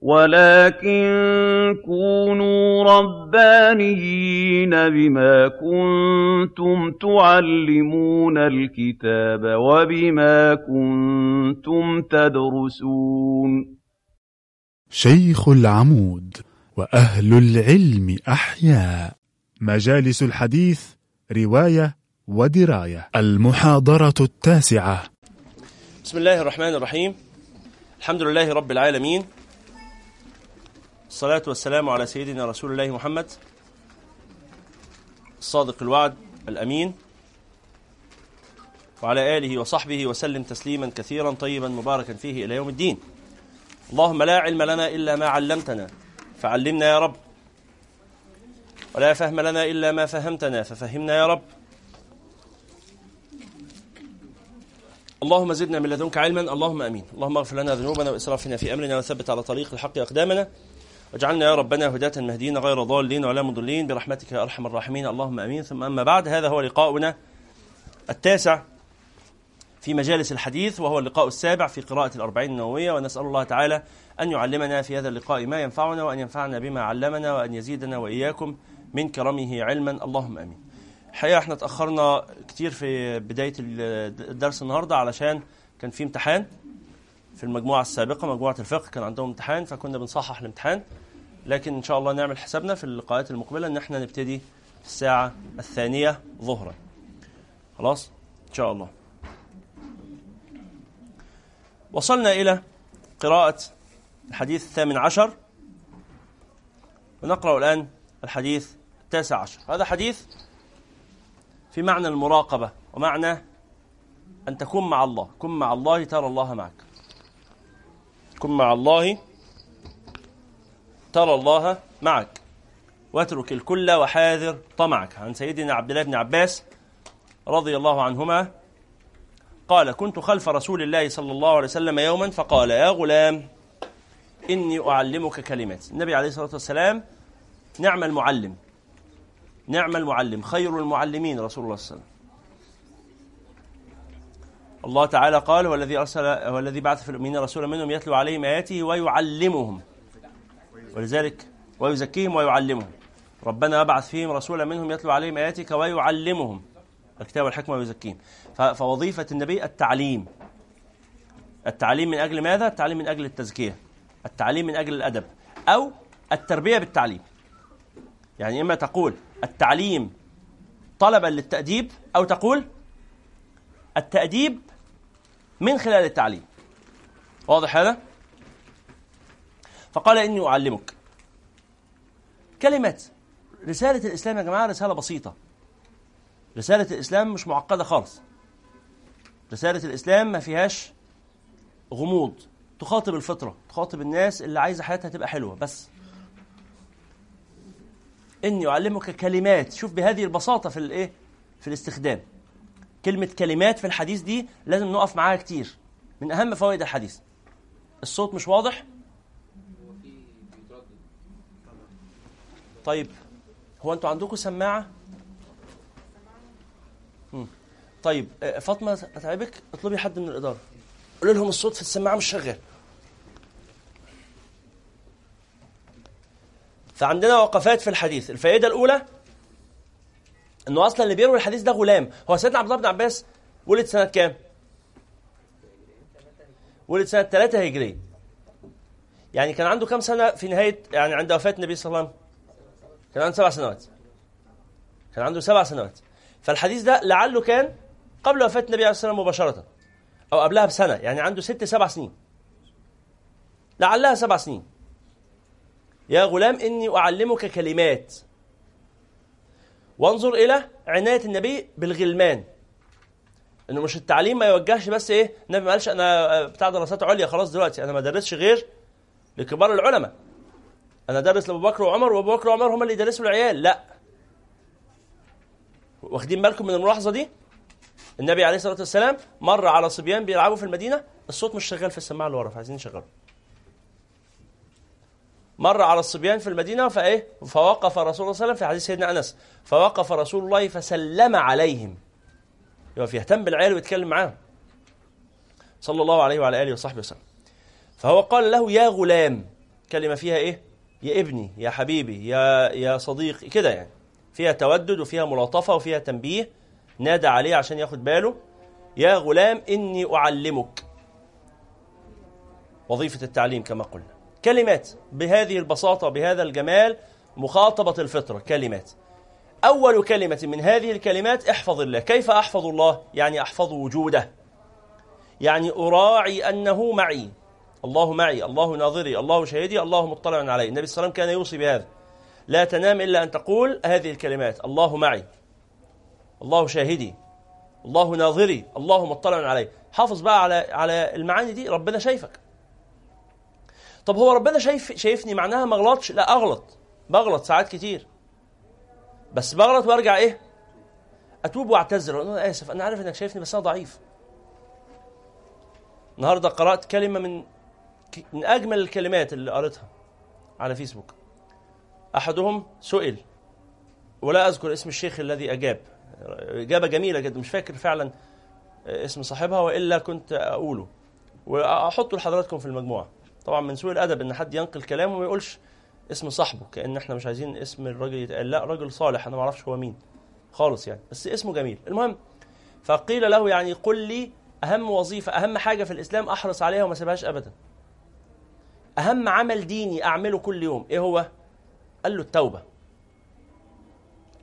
وَلَٰكِن كُونُوا رَبَّانِيِّينَ بِمَا كُنتُمْ تُعَلِّمُونَ الْكِتَابَ وَبِمَا كُنتُمْ تَدْرُسُونَ. شيخ العمود وأهل العلم أحياء. مجالس الحديث رواية ودراية. المحاضرة التاسعة. بسم الله الرحمن الرحيم. الحمد لله رب العالمين. الصلاة والسلام على سيدنا رسول الله محمد الصادق الوعد الأمين وعلى آله وصحبه وسلم تسليما كثيرا طيبا مباركا فيه إلى يوم الدين. اللهم لا علم لنا إلا ما علمتنا فعلمنا يا رب. ولا فهم لنا إلا ما فهمتنا ففهمنا يا رب. اللهم زدنا من لدنك علما اللهم آمين. اللهم اغفر لنا ذنوبنا وإسرافنا في أمرنا وثبت على طريق الحق أقدامنا. واجعلنا يا ربنا هداة مهديين غير ضالين ولا مضلين. برحمتك يا أرحم الراحمين. اللهم آمين. ثم أما بعد هذا هو لقاؤنا التاسع في مجالس الحديث وهو اللقاء السابع في قراءة الأربعين النووية. ونسأل الله تعالى أن يعلمنا في هذا اللقاء ما ينفعنا وأن ينفعنا بما علمنا وأن يزيدنا وإياكم من كرمه علما. اللهم آمين. الحقيقة إحنا اتأخرنا كتير في بداية الدرس النهاردة علشان كان في امتحان. في المجموعة السابقة مجموعة الفقه كان عندهم امتحان فكنا بنصحح الامتحان. لكن إن شاء الله نعمل حسابنا في اللقاءات المقبلة إن إحنا نبتدي في الساعة الثانية ظهرا. خلاص؟ إن شاء الله. وصلنا إلى قراءة الحديث الثامن عشر. ونقرأ الآن الحديث التاسع عشر. هذا حديث في معنى المراقبة ومعنى أن تكون مع الله. كن مع الله ترى الله معك. كن مع الله. ترى الله معك. واترك الكل وحاذر طمعك. عن سيدنا عبد الله بن عباس رضي الله عنهما قال كنت خلف رسول الله صلى الله عليه وسلم يوما فقال يا غلام إني أعلمك كلمات النبي عليه الصلاة والسلام نعم المعلم نعم المعلم خير المعلمين رسول الله صلى الله عليه وسلم. الله تعالى قال هو الذي أرسل هو الذي بعث في الأمين رسولا منهم يتلو عليهم آياته ويعلمهم. ولذلك ويزكيهم ويعلمهم. ربنا ابعث فيهم رسولا منهم يتلو عليهم آياتك ويعلمهم. الكتاب والحكمة ويزكيهم. فوظيفة النبي التعليم. التعليم من أجل ماذا؟ التعليم من أجل التزكية. التعليم من أجل الأدب. أو التربية بالتعليم. يعني إما تقول التعليم طلبا للتأديب أو تقول التأديب من خلال التعليم. واضح هذا؟ فقال إني أعلمك. كلمات رسالة الإسلام يا جماعة رسالة بسيطة. رسالة الإسلام مش معقدة خالص. رسالة الإسلام ما فيهاش غموض. تخاطب الفطرة تخاطب الناس اللي عايزة حياتها تبقى حلوة بس. إني أعلمك كلمات. شوف بهذه البساطة في الإيه؟ في الاستخدام. كلمة كلمات في الحديث دي لازم نقف معاها كتير. من أهم فوائد الحديث. الصوت مش واضح؟ طيب هو أنتوا عندكم سماعة؟ طيب فاطمة أتعبك؟ اطلبي حد من الإدارة. قولي لهم الصوت في السماعة مش شغال. فعندنا وقفات في الحديث. الفائدة الأولى؟ انه أصلا اللي بيروي الحديث ده غلام. هو سيدنا عبد الله بن عباس ولد سنة كام؟ ولد سنة 3 هجريه يعني كان عنده كام سنة في نهايه يعني عند وفاة النبي صلى الله عليه وسلم؟ كان عنده سبع سنوات. كان عنده سبع سنوات. فالحديث ده لعله كان قبل وفاة النبي عليه الصلاة والسلام مباشرة. أو قبلها بسنة. يعني عنده ست سبع سنين. لعلها سبع سنين. يا غلام إني أعلمك كلمات. وانظر إلى عناية النبي بالغلمان. إنه مش التعليم ما يوجهش بس إيه النبي ما قالش أنا بتاع دراسات عليا خلاص دلوقتي أنا ما درسش غير لكبار العلماء. أنا درس لأبو بكر وعمر وأبو بكر وعمر هم اللي يدرسوا العيال. لا. واخدين بالكم من الملاحظة دي؟ النبي عليه الصلاة والسلام مر على صبيان بيلعبوا في المدينة الصوت مش شغال في السماعة اللي ورا فعايزين نشغله. مر على الصبيان في المدينة فإيه؟ فوقف رسول الله صلى الله عليه وسلم في حديث سيدنا أنس. فوقف رسول الله فسلم عليهم. يبقى يهتم بالعيال ويتكلم معاهم. صلى الله عليه وعلى آله وصحبه وسلم. فهو قال له يا غلام. كلمة فيها إيه؟ يا ابني يا حبيبي يا يا صديقي. كده يعني. فيها تودد وفيها ملاطفة وفيها تنبيه نادى عليه عشان ياخد باله. يا غلام إني أعلمك. وظيفة التعليم كما قلنا. كلمات بهذه البساطة بهذا الجمال مخاطبة الفطرة كلمات. أول كلمة من هذه الكلمات احفظ الله. كيف أحفظ الله؟ يعني أحفظ وجوده. يعني أراعي أنه معي. الله معي الله ناظري الله شهيدي الله مطلع علي النبي صلى الله عليه وسلم كان يوصي بهذا. لا تنام إلا أن تقول هذه الكلمات. الله معي. الله شاهدي الله ناظري. الله مطلع علي حافظ بقى على على المعاني دي ربنا شايفك. طب هو ربنا شايف شايفني معناها ما اغلطش لا أغلط. بغلط ساعات كتير. بس بغلط وأرجع إيه؟ أتوب وأعتذر. أنا آسف. أنا عارف إنك شايفني بس أنا ضعيف. النهارده قرأت كلمة من من أجمل الكلمات اللي قريتها على فيسبوك. أحدهم سئل ولا أذكر اسم الشيخ الذي أجاب. إجابة جميلة جدا. مش فاكر فعلا اسم صاحبها وإلا كنت أقوله. وأحطه لحضراتكم في المجموعة. طبعا من سوء الأدب إن حد ينقل كلامه وما يقولش اسم صاحبه كأن إحنا مش عايزين اسم الراجل يتقال. لا راجل صالح أنا ما أعرفش هو مين. خالص يعني بس اسمه جميل. المهم فقيل له يعني قل لي أهم وظيفة أهم حاجة في الإسلام أحرص عليها وما سيبهاش ابدا. أهم عمل ديني أعمله كل يوم إيه هو؟ قال له التوبة.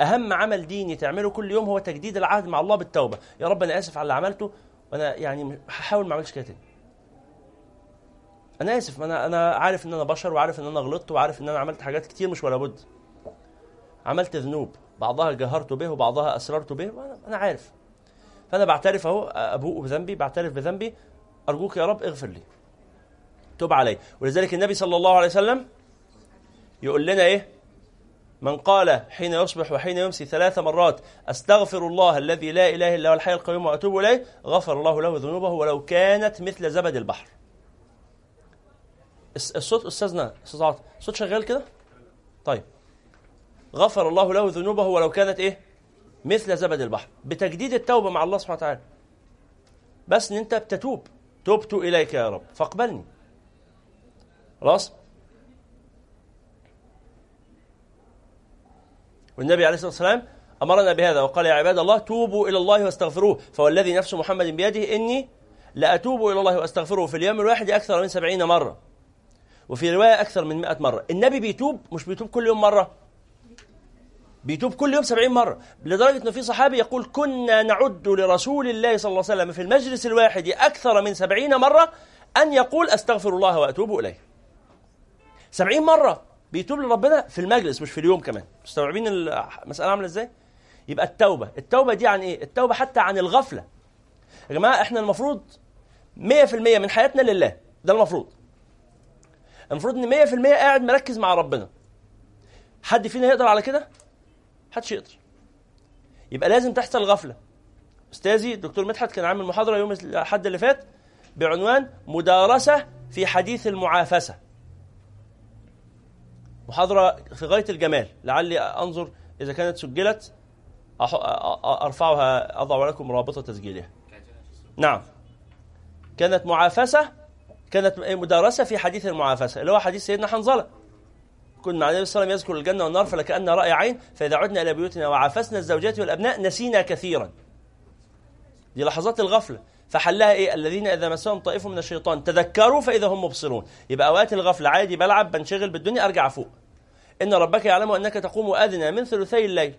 أهم عمل ديني تعمله كل يوم هو تجديد العهد مع الله بالتوبة. يا رب أنا آسف على اللي عملته وأنا يعني هحاول ما أعملش كده تاني. أنا آسف أنا أنا عارف إن أنا بشر وعارف إن أنا غلطت وعارف إن أنا عملت حاجات كتير مش ولا بد. عملت ذنوب بعضها جهرت به وبعضها أسررت به أنا عارف. فأنا بعترف أهو أبوء بذنبي بعترف بذنبي أرجوك يا رب اغفر لي. تب علي. ولذلك النبي صلى الله عليه وسلم يقول لنا إيه؟ من قال حين يصبح وحين يمسي ثلاث مرات أستغفر الله الذي لا إله إلا هو الحي القيوم وأتوب إليه غفر الله له ذنوبه ولو كانت مثل زبد البحر. الصوت أستاذنا أستاذ عاطف الصوت شغال كده؟ طيب. غفر الله له ذنوبه ولو كانت إيه؟ مثل زبد البحر. بتجديد التوبة مع الله سبحانه وتعالى. بس إن أنت بتتوب تبت إليك يا رب. فاقبلني. خلاص؟ والنبي عليه الصلاة والسلام أمرنا بهذا وقال يا عباد الله توبوا إلى الله واستغفروه فوالذي نفس محمد بيده إني لأتوب إلى الله وأستغفره في اليوم الواحد أكثر من سبعين مرة. وفي رواية أكثر من 100 مرة. النبي بيتوب مش بيتوب كل يوم مرة. بيتوب كل يوم سبعين مرة. لدرجة أنه في صحابي يقول كنا نعد لرسول الله صلى الله عليه وسلم في المجلس الواحد أكثر من سبعين مرة أن يقول أستغفر الله وأتوب إليه. سبعين مرة بيتوب لربنا في المجلس مش في اليوم كمان. مستوعبين المسألة عاملة إزاي؟ يبقى التوبة. التوبة دي عن إيه؟ التوبة حتى عن الغفلة. يا جماعة إحنا المفروض 100% من حياتنا لله. ده المفروض. المفروض إن 100% قاعد مركز مع ربنا. حد فينا يقدر على كده؟ محدش يقدر. يبقى لازم تحصل غفلة. أستاذي الدكتور مدحت كان عامل محاضرة يوم الأحد اللي فات بعنوان مدارسة في حديث المعافسة. محاضرة في غاية الجمال. لعلي أنظر إذا كانت سجلت. أرفعها أضع لكم رابط تسجيلها. نعم. كانت معافسة كانت مدارسه في حديث المعافسه اللي هو حديث سيدنا حنظلة. كنا عليه وسلم يذكر الجنة والنار فلكأن رأي عين فإذا عدنا إلى بيوتنا وعافسنا الزوجات والأبناء نسينا كثيرا. دي لحظات الغفلة. فحلها إيه؟ الذين إذا مسهم طائف من الشيطان تذكروا فإذا هم مبصرون. يبقى اوقات الغفلة عادي بلعب بنشغل بالدنيا أرجع فوق. إن ربك يعلم أنك تقوم ادنى من ثلثي الليل.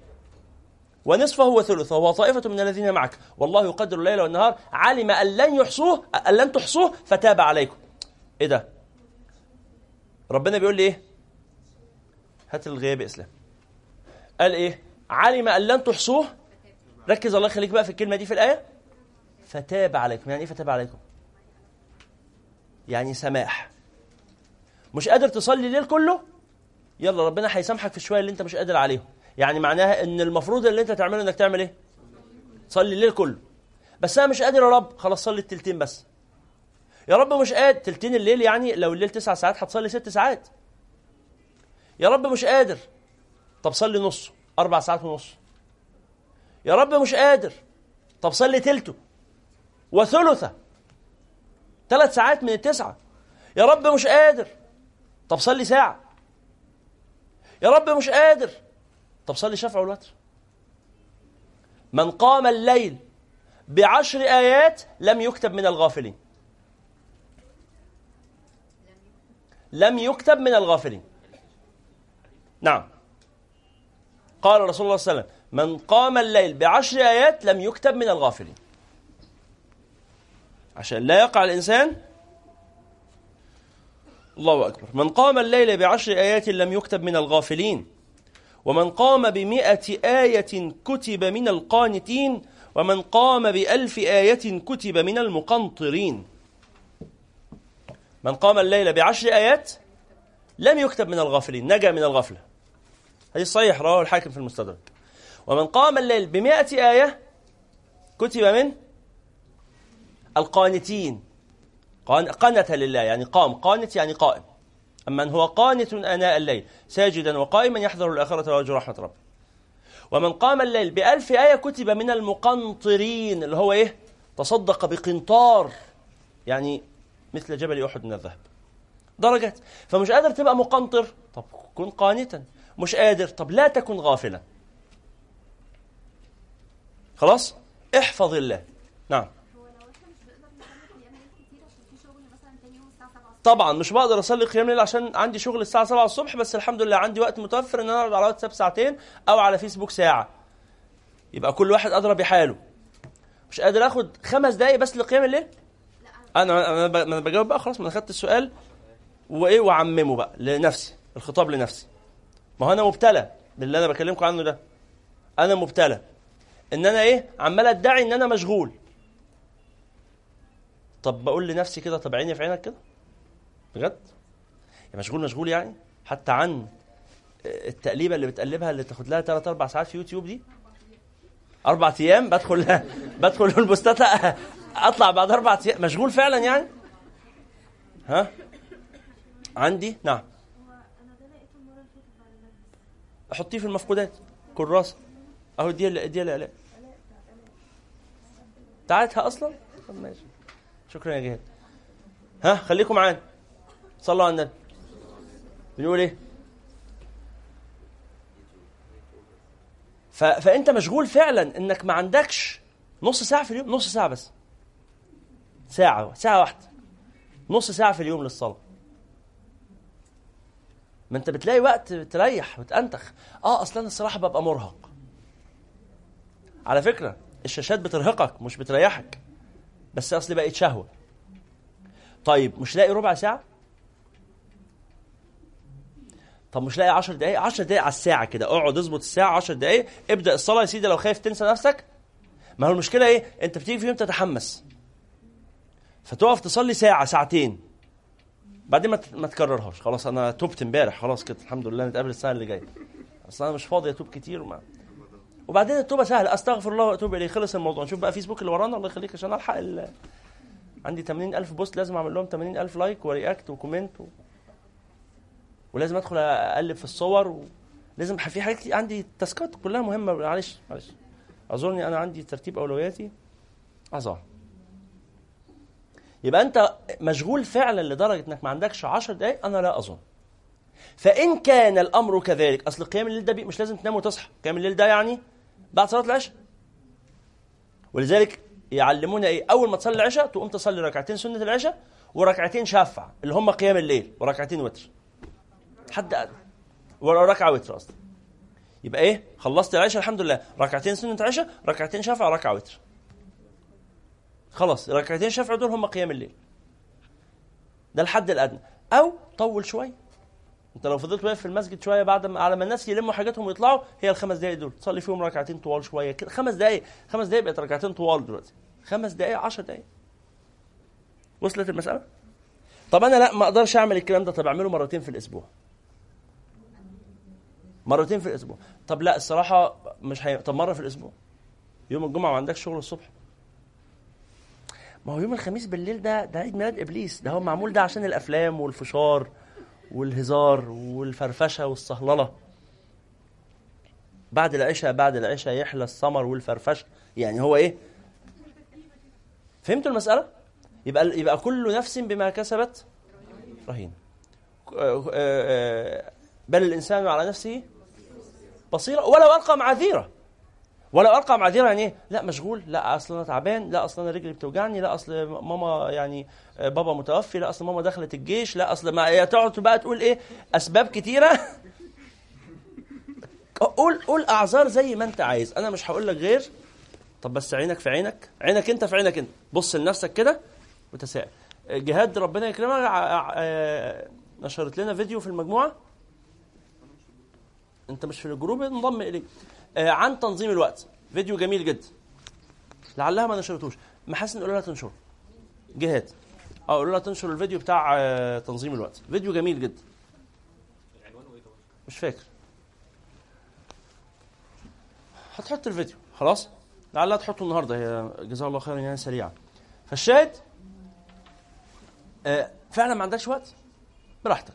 ونصفه وثلثه وهو طائفة من الذين معك. والله يقدر الليل والنهار. علم أن لن يحصوه أن لن تحصوه فتاب عليكم. إيه ده؟ ربنا بيقول لي إيه؟ هات الغياب إسلام. قال إيه؟ علم أن لن تحصوه. ركز الله يخليك بقى في الكلمة دي في الآية. فتاب عليكم. يعني إيه فتاب عليكم؟ يعني سماح. مش قادر تصلي الليل كله؟ يلا ربنا هيسامحك في الشويه اللي أنت مش قادر عليهم. يعني معناها إن المفروض اللي أنت تعمله إنك تعمل إيه؟ صلي الليل كله. بس أنا مش قادر يا رب خلاص صلي التلتين بس. يا رب مش قادر تلتين الليل يعني لو الليل تسع ساعات هتصلي ست ساعات. يا رب مش قادر. طب صلي نصه أربع ساعات ونص. يا رب مش قادر. طب صلي تلته. وثلثة. ثلاث ساعات من التسعة. يا رب مش قادر. طب صلي ساعة. يا رب مش قادر. طب صلي شفع والوتر. من قام الليل بعشر آيات لم يكتب من الغافلين. لم يكتب من الغافلين. نعم. قال رسول الله صلى الله عليه وسلم من قام الليل بعشر آيات لم يكتب من الغافلين. عشان لا يقع الإنسان. الله أكبر. من قام الليل بعشر آيات لم يكتب من الغافلين. ومن قام بمئة آية كتب من القانتين ومن قام بألف آية كتب من المقنطرين. من قام الليل بعشر آيات لم يكتب من الغافلين نجا من الغفلة. هذه صحيح رواه الحاكم في المستدرك. ومن قام الليل بمئة آية كتب من القانتين. قنت لله يعني قام. قانت يعني قائم. من هو قانت آناء الليل ساجدا وقائما يحذر الآخرة ويرجو رحمة ربه. ومن قام الليل بألف آية كتب من المقنطرين اللي هو إيه؟ تصدق بقنطار. يعني مثل جبل أحد من الذهب. درجات. فمش قادر تبقى مقنطر طب كن قانتا. مش قادر طب لا تكن غافلا. خلاص؟ احفظ الله. نعم. طبعا مش بقدر أصلي قيام الليل عشان عندي شغل الساعة 7 الصبح بس الحمد لله عندي وقت متوفر إن أنا أقعد على واتساب ساعتين أو على فيسبوك ساعة. يبقى كل واحد أدرى بحاله. مش قادر آخد خمس دقايق بس لقيام الليل؟ أنا أنا بجاوب بقى خلاص ما أنا خدت السؤال وإيه وعممه بقى لنفسي الخطاب لنفسي. ما هو أنا مبتلى باللي أنا بكلمكم عنه ده. أنا مبتلى إن أنا إيه عمال أدعي إن أنا مشغول. طب بقول لنفسي كده طب عيني في عينك كده. بجد؟ يعني مشغول مشغول يعني؟ حتى عن التقليبة اللي بتقلبها اللي تاخد لها 3 4 ساعات في يوتيوب دي؟ أربع أيام؟ بدخل بدخل البوستات؟ أطلع بعد أربع أيام. مشغول فعلا يعني؟ ها؟ عندي؟ نعم. حطيه في المفقودات. كراسة. أهو دي دي الاعلان بتاعتها أصلا؟ طب ماشي. شكرا يا جهاد. ها خليكم معانا. صلوا على النبي. بنقول إيه؟ ف... فأنت مشغول فعلا إنك ما عندكش نص ساعة في اليوم نص ساعة بس. ساعة ساعة واحدة. نص ساعة في اليوم للصلاة. ما أنت بتلاقي وقت تريح وتأنتخ. آه أصلا الصراحة ببقى مرهق. على فكرة الشاشات بترهقك مش بتريحك. بس اصل بقت شهوة. طيب مش لاقي ربع ساعة؟ طب مش لاقي 10 دقايق؟ 10 دقايق على الساعة كده. اقعد اظبط الساعة 10 دقايق. ابدأ الصلاة يا سيدي لو خايف تنسى نفسك. ما هو المشكلة إيه؟ انت بتيجي في يوم تتحمس. فتقف تصلي ساعة ساعتين. بعدين ما ما تكررهاش. خلاص أنا توبت امبارح. خلاص كده الحمد لله نتقابل السنة اللي جاية. أصل أنا مش فاضي أتوب كتير وما وبعدين التوبة سهلة. أستغفر الله وأتوب إليه. خلص الموضوع. نشوف بقى فيسبوك اللي ورانا. الله يخليك عشان ألحق ال... عندي 80000 post. لازم أعمل لهم 80000 like و react و comment و... ولازم ادخل اقلب في الصور ولازم في حاجات عندي تاسكات كلها مهمة. معلش معلش. اظني أنا عندي ترتيب اولوياتي. عظام يبقى انت مشغول فعلا لدرجة انك ما عندكش 10 دقائق أنا لا اظن. فان كان الامر كذلك اصل قيام الليل ده مش لازم تنام وتصحى. قيام الليل ده يعني بعد صلاة العشاء. ولذلك يعلمونا إيه؟ اول ما تصلي العشاء تقوم تصلي ركعتين سنة العشاء وركعتين شافع اللي هم قيام الليل وركعتين وتر. حد أدنى ركعة وتر أصلا يبقى إيه؟ خلصت العشاء الحمد لله. ركعتين سنة عشاء ركعتين شافع ركعة وتر. خلاص ركعتين شفع دول هم قيام الليل. ده الحد الأدنى. أو طول شوية. أنت لو فضلت واقف في المسجد شوية بعد ما على ما الناس يلموا حاجاتهم ويطلعوا هي الخمس دقائق دول. تصلي فيهم ركعتين طوال شوية كده. خمس دقائق خمس دقائق بقت ركعتين طوال دلوقتي. خمس دقائق 10 دقائق وصلت المسألة؟ طب أنا لا ما أقدرش أعمل الكلام ده. طب أعمله مرتين في الأسبوع. مرتين في الأسبوع. طب لا الصراحة مش هي... طب مرة في الأسبوع. يوم الجمعة ما عندكش شغل الصبح. ما هو يوم الخميس بالليل ده ده عيد ميلاد إبليس. ده هو معمول ده عشان الأفلام والفشار والهزار والفرفشة والصهللة. بعد العشاء بعد العشاء يحلى السمر والفرفشة. يعني هو إيه؟ فهمتوا المسألة؟ يبقى يبقى كل نفس بما كسبت رهين. آه، آه، بل الإنسان على نفسه بصيرة ولو ألقى معاذيرة ولو ألقى معاذيرة يعني إيه؟ لا مشغول، لا اصل أنا تعبان، لا اصل أنا رجلي بتوجعني، لا أصل ماما يعني آه، بابا متوفي، لا أصل ماما دخلت الجيش، لا أصل ما تقعد بقى تقول إيه؟ أسباب كتيرة قول قول أعذار زي ما أنت عايز، أنا مش هقول لك غير طب بس عينك في عينك، عينك أنت في عينك أنت، بص لنفسك كده وتساءل. جهاد ربنا يكرمك آه، نشرت لنا فيديو في المجموعة انت مش في الجروب انضم اليه آه عن تنظيم الوقت. فيديو جميل جدا. لعلها ما نشرتوش. محاسن قولوا لها تنشر. جهاد. آه قولوا لها تنشر الفيديو بتاع آه تنظيم الوقت. فيديو جميل جدا. مش فاكر. هتحط الفيديو. خلاص؟ لعلها تحطه النهارده. هي جزاها الله خيرا يعني سريعة. فالشاهد آه فعلا ما عندكش وقت؟ براحتك.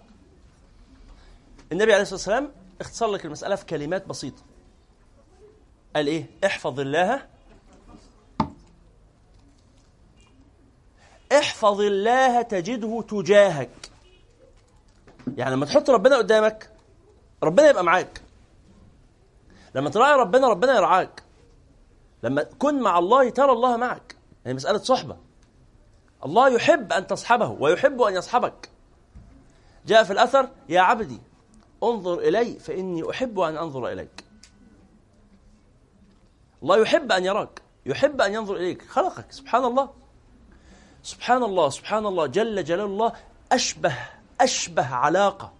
النبي عليه الصلاة والسلام اختصر لك المسألة في كلمات بسيطة. قال إيه؟ احفظ الله. احفظ الله تجده تجاهك. يعني لما تحط ربنا قدامك ربنا يبقى معاك. لما تراعي ربنا ربنا يرعاك لما كن مع الله ترى الله معك. يعني مسألة صحبة. الله يحب أن تصحبه ويحب أن يصحبك. جاء في الأثر يا عبدي انظر إلي فإني أحب أن أنظر إليك. الله يحب أن يراك يحب أن ينظر إليك خلقك سبحان الله سبحان الله سبحان الله جل جلال الله أشبه أشبه علاقة.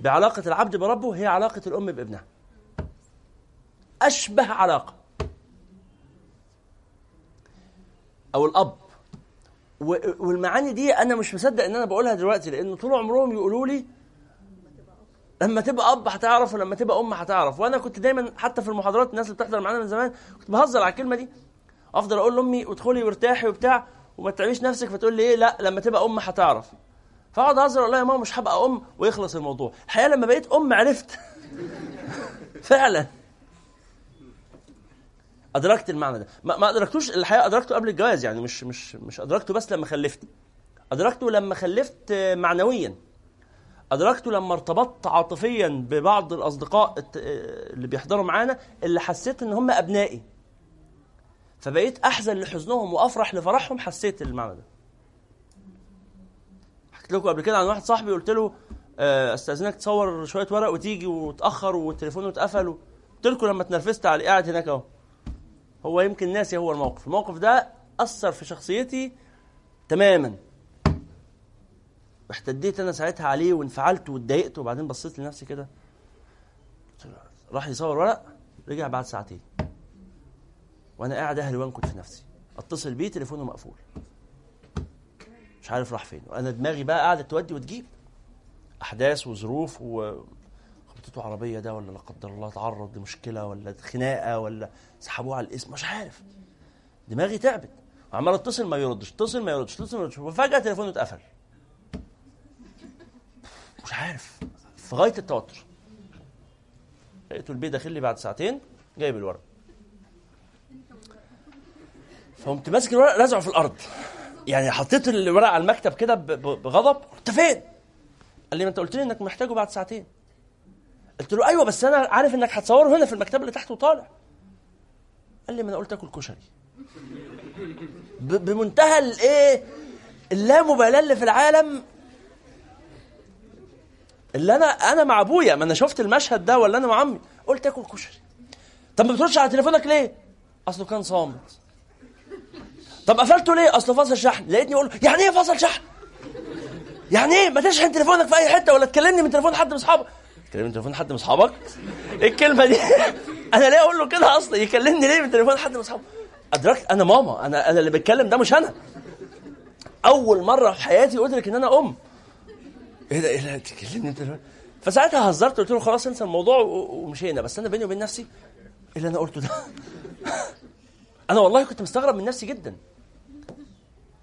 بعلاقة العبد بربه هي علاقة الأم بابنها. أشبه علاقة. أو الأب. والمعاني دي أنا مش مصدق إن أنا بقولها دلوقتي لأن طول عمرهم يقولوا لي لما تبقى أب هتعرف ولما تبقى أم هتعرف وأنا كنت دايما حتى في المحاضرات الناس اللي بتحضر معانا من زمان كنت بهزر على الكلمة دي. أفضل أقول لأمي ادخلي وارتاحي وبتاع وما تعبيش نفسك فتقول لي إيه لا لما تبقى أم هتعرف. فأقعد أهزر لها يا ماما مش هبقى أم ويخلص الموضوع. الحقيقة لما بقيت أم عرفت. فعلا. أدركت المعنى ده. ما, ما أدركتوش الحقيقة أدركته قبل الجواز يعني مش مش مش أدركته بس لما خلفت. أدركته لما خلفت معنويا. ادركته لما ارتبطت عاطفيا ببعض الأصدقاء اللي بيحضروا معانا اللي حسيت إن هم أبنائي. فبقيت أحزن لحزنهم وأفرح لفرحهم حسيت المعنى ده. حكيت لكم قبل كده عن واحد صاحبي قلت له آه، استأذنك تصور شوية ورق وتيجي وتأخر وتليفونه اتقفل قلت لكم لما اتنرفزت على قاعد هناك أهو. هو يمكن ناسي هو الموقف. الموقف ده أثر في شخصيتي تماما. احتديت أنا ساعتها عليه وانفعلت واتضايقت وبعدين بصيت لنفسي كده. راح يصور ورق رجع بعد ساعتين. وأنا قاعد أهلي وانكد في نفسي. أتصل بيه تليفونه مقفول. مش عارف راح فين. وأنا دماغي بقى قاعدة تودي وتجيب. أحداث وظروف و خبطته عربية ده ولا لا قدر الله تعرض لمشكلة ولا خناقة ولا سحبوه على الاسم. مش عارف. دماغي تعبت. وعمال أتصل ما يردش أتصل ما يردش أتصل ما يردش. وفجأة تليفونه اتقفل. مش عارف. في غاية التوتر. لقيته البيت داخل لي بعد ساعتين جايب الورق فقمت ماسك الورق رازعه في الأرض. يعني حطيت الورق على المكتب كده بغضب انت فين؟ قال لي ما انت قلت لي انك محتاجه بعد ساعتين. قلت له أيوه بس أنا عارف إنك هتصوره هنا في المكتبه اللي تحت وطالع. قال لي ما أنا قلت آكل كشري. بمنتهى الإيه؟ اللامبالاة اللي في العالم اللي أنا أنا مع أبويا ما أنا شفت المشهد ده ولا أنا مع عمي. قلت آكل كشري. طب ما بتردش على تليفونك ليه؟ أصله كان صامت. طب قفلته ليه؟ أصله فصل شحن. لقيتني أقول يعني إيه فصل شحن؟ يعني إيه؟ ما تشحن تليفونك في أي حتة ولا تكلمني من تليفون حد من أصحابك؟ تكلمني من تليفون حد من أصحابك؟ إيه الكلمة دي. أنا ليه أقول له كده أصلا؟ يكلمني ليه من تليفون حد من أصحابه؟ أدركت؟ أنا ماما. أنا أنا اللي بتكلم ده مش أنا. أول مرة في حياتي ادرك إن أنا أم. إيه ده إيه ده تكلمني أنت فساعتها هزرت قلت له خلاص انسى الموضوع ومشينا. بس أنا بيني وبين نفسي إيه اللي أنا قلته ده؟ أنا والله كنت مستغرب من نفسي جدا.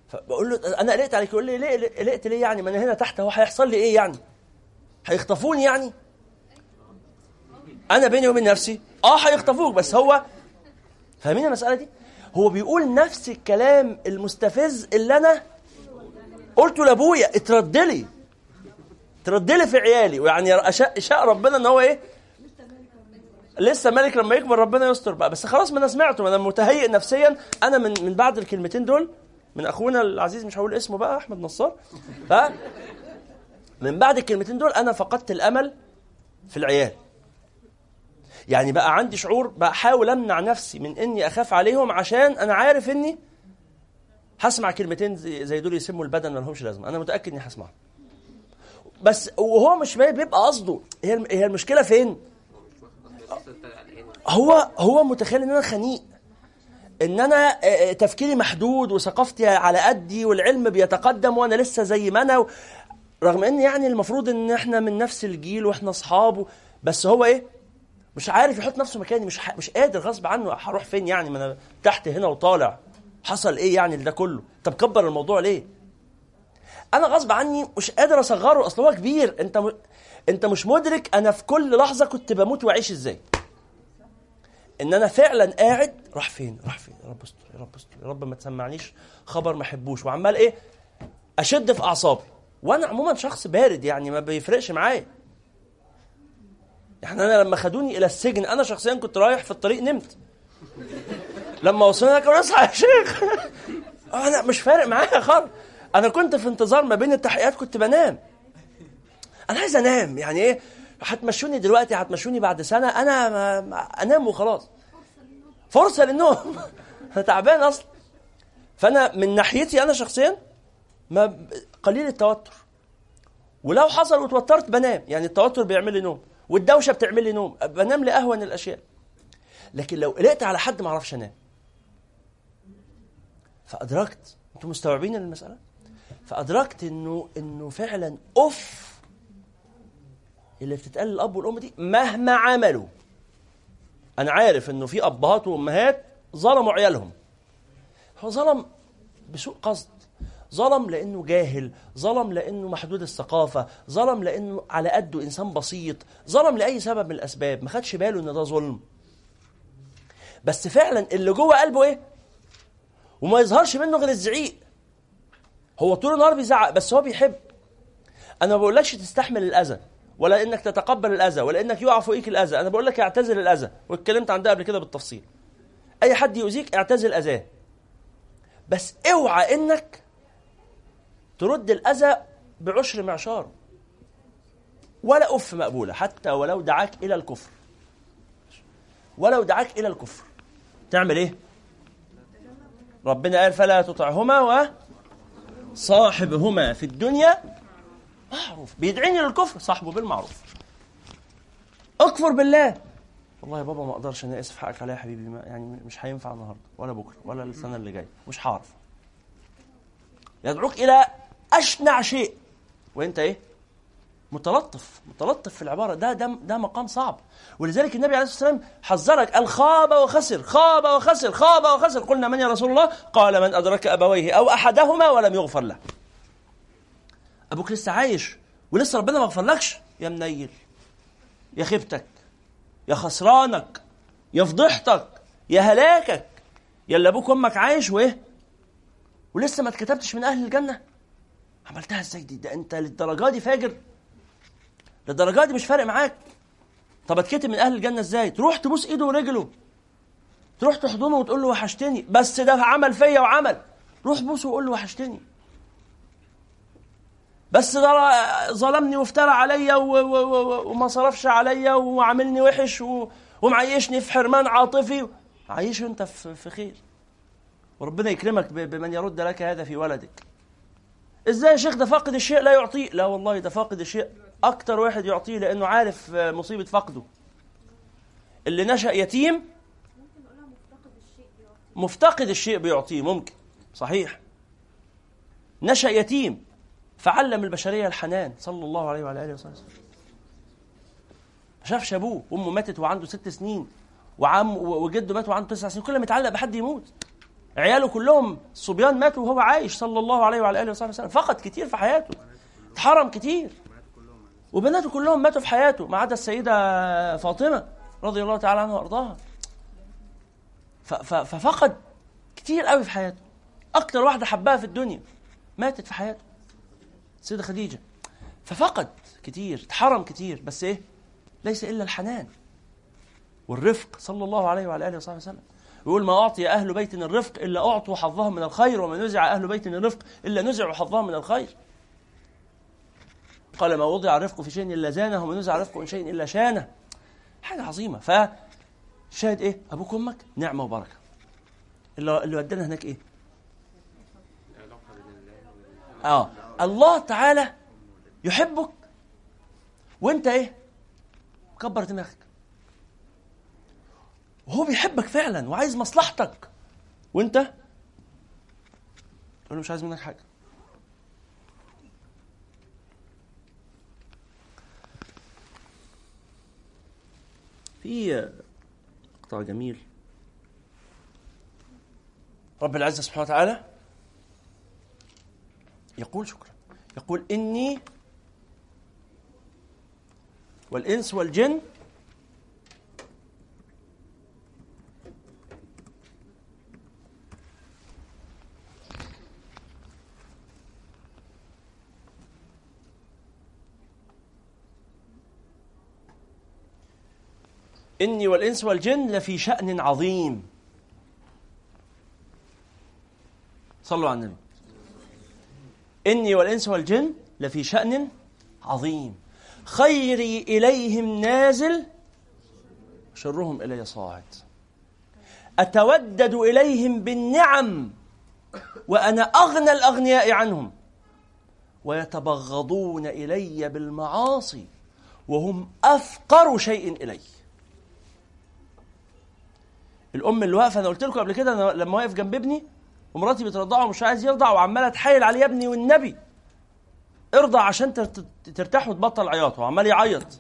فبقول له أنا قلقت عليك. يقول لي ليه قلقت ليه يعني؟ ما أنا هنا تحت هو هيحصل لي إيه يعني؟ هيخطفوني يعني؟ أنا بيني وبين نفسي آه هيخطفوك بس هو فاهمين المسألة دي؟ هو بيقول نفس الكلام المستفز اللي أنا قلته لأبويا اترد لي. ترد لي في عيالي. ويعني شاء, ربنا إن هو إيه؟ لسه مالك لما يكبر ربنا يستر بقى. بس خلاص ما أنا سمعته أنا متهيئ نفسيا. أنا من من بعد الكلمتين دول من أخونا العزيز مش هقول اسمه بقى أحمد نصار. ف من بعد الكلمتين دول أنا فقدت الأمل في العيال. يعني بقى عندي شعور بحاول أمنع نفسي من إني أخاف عليهم عشان أنا عارف إني هسمع كلمتين زي دول يسموا البدن ما لهمش لازمة. أنا متأكد إني هسمعهم. بس وهو مش بيبقى قصده. هي هي المشكلة فين؟ هو هو متخيل إن أنا خنيق. إن أنا تفكيري محدود وثقافتي على قدي والعلم بيتقدم وأنا لسه زي ما أنا رغم إن يعني المفروض إن إحنا من نفس الجيل وإحنا اصحاب بس هو إيه؟ مش عارف يحط نفسه مكاني مش مش قادر غصب عنه هروح فين يعني؟ ما أنا تحت هنا وطالع. حصل إيه يعني ده كله؟ طب كبر الموضوع ليه؟ أنا غصب عني مش قادر أصغره أصل هو كبير. أنت م... أنت مش مدرك أنا في كل لحظة كنت بموت وأعيش إزاي. إن أنا فعلا قاعد راح فين؟ راح فين؟ يا رب استر يا رب استر يا رب ما تسمعنيش خبر ما أحبوش. وعمال إيه؟ أشد في أعصابي. وأنا عموما شخص بارد يعني ما بيفرقش معايا. يعني أنا لما خدوني إلى السجن أنا شخصيا كنت رايح في الطريق نمت. لما وصلنا كانوا اصحى يا شيخ. أنا مش فارق معايا خالص. أنا كنت في انتظار ما بين التحقيقات كنت بنام. أنا عايز أنام يعني إيه؟ هتمشوني دلوقتي هتمشوني بعد سنة أنا ما أنام وخلاص. فرصة للنوم. أنا تعبان أصلا. فأنا من ناحيتي أنا شخصيا ما قليل التوتر. ولو حصل وتوترت بنام يعني التوتر بيعمل لي نوم والدوشة بتعمل لي نوم بنام لاهون الأشياء. لكن لو قلقت على حد ما أعرفش أنام. فأدركت أنتم مستوعبين المسألة؟ فأدركت انه إنه فعلا أوف اللي بتتقال للأب والأم دي مهما عملوا. أنا عارف إنه في أبهات وأمهات ظلموا عيالهم. هو ظلم بسوء قصد. ظلم لأنه جاهل. ظلم لأنه محدود الثقافة. ظلم لأنه على قده إنسان بسيط. ظلم لأي سبب من الأسباب. ما خدش باله إن ده ظلم. بس فعلا اللي جوه قلبه إيه؟ وما يظهرش منه غير الزعيق. هو طول النهار بيزعق بس هو بيحب. أنا ما بقولكش تستحمل الأذى ولا إنك تتقبل الأذى ولا إنك يقع فوقيك الأذى. أنا بقول لك اعتزل الأذى واتكلمت عن ده قبل كده بالتفصيل. أي حد يؤذيك اعتزل أذاه. بس اوعى إنك ترد الأذى بعشر معشار. ولا أف مقبولة حتى ولو دعاك إلى الكفر. ولو دعاك إلى الكفر. تعمل إيه؟ ربنا قال فلا تطعهما و صاحبهما في الدنيا معروف. بيدعيني للكفر صاحبه بالمعروف. اكفر بالله. والله يا بابا ما أقدرش أنا اسف حقك عليا يا حبيبي. ما يعني مش هينفع النهارده ولا بكره ولا السنة اللي جاية. مش هعرف. يدعوك إلى أشنع شيء. وإنت إيه؟ متلطف متلطف في العبارة. ده ده ده مقام صعب. ولذلك النبي عليه الصلاة والسلام حذرك قال خاب وخسر خاب وخسر خاب وخسر. قلنا من يا رسول الله؟ قال من أدرك أبويه أو أحدهما ولم يغفر له. أبوك لسه عايش ولسه ربنا ما غفرلكش؟ يا منيل يا خيبتك يا خسرانك يا فضيحتك يا هلاكك. يا اللي أبوك وأمك عايش وإيه؟ ولسه ما اتكتبتش من أهل الجنة؟ عملتها إزاي دي؟ ده أنت للدرجة دي فاجر. للدرجة دي مش فارق معاك. طب اتكتب من أهل الجنة إزاي؟ تروح تبوس إيده ورجله. تروح تحضنه وتقول له وحشتني. بس ده عمل فيا وعمل. روح بوسه وقول له وحشتني. بس ده ظلمني وافترى عليا وما صرفش عليا وعاملني وحش ومعيشني في حرمان عاطفي. عيشه أنت في خير. وربنا يكرمك بمن يرد لك هذا في ولدك. إزاي يا شيخ؟ ده فاقد الشيء لا يعطيه. لا والله ده فاقد الشيء. أكتر واحد يعطيه لأنه عارف مصيبة فقده. اللي نشأ يتيم مفتقد الشيء بيعطيه ممكن. صحيح. نشأ يتيم فعلم البشرية الحنان صلى الله عليه وعلى آله وصحبه ما شافش ابوه أمه ماتت وعنده ست سنين وعم وجده مات وعنده تسع سنين كل ما يتعلق بحد يموت. عياله كلهم الصبيان ماتوا وهو عايش صلى الله عليه وعلى آله وصحبه وسلم. فقد كتير في حياته. اتحرم كتير. وبناته كلهم ماتوا في حياته ما عدا السيدة فاطمة رضي الله تعالى عنها وأرضاها. ففقد كتير قوي في حياته. أكتر واحدة حبها في الدنيا ماتت في حياته. السيدة خديجة. ففقد كتير اتحرم كتير بس إيه؟ ليس إلا الحنان والرفق صلى الله عليه وعلى آله وصحبه وسلم. يقول ما أعطي أهل بيت الرفق إلا أعطوا حظهم من الخير وما نزع أهل بيت الرفق إلا نزعوا حظهم من الخير. قال ما وضع الرفق في شيء إلا زانه وما نزع الرفق من شيء إلا شانه. حاجة عظيمة. ف شاهد إيه؟ أبوك وأمك. نعمة وبركة. اللي اللي ودانا هناك إيه؟ آه. الله تعالى يحبك. وأنت إيه؟ كبر دماغك. وهو بيحبك فعلا وعايز مصلحتك. وأنت؟ تقول له مش عايز منك حاجة. في مقطع جميل. رب العزة سبحانه وتعالى يقول شكرا. يقول إني والإنس والجن إني والإنس والجن لفي شأن عظيم. صلوا على النبي. إني والإنس والجن لفي شأن عظيم. خيري إليهم نازل شرهم إلي صاعد. أتودد إليهم بالنعم وأنا أغنى الأغنياء عنهم. ويتبغضون إلي بالمعاصي وهم أفقر شيء إلي. الأم اللي واقفة أنا قلت لكم قبل كده أنا لما واقف جنب ابني ومراتي بترضعه ومش عايز يرضع وعمالة تحايل عليه يا ابني والنبي ارضع عشان ترت- ترتاح وتبطل عياط وعمال يعيط.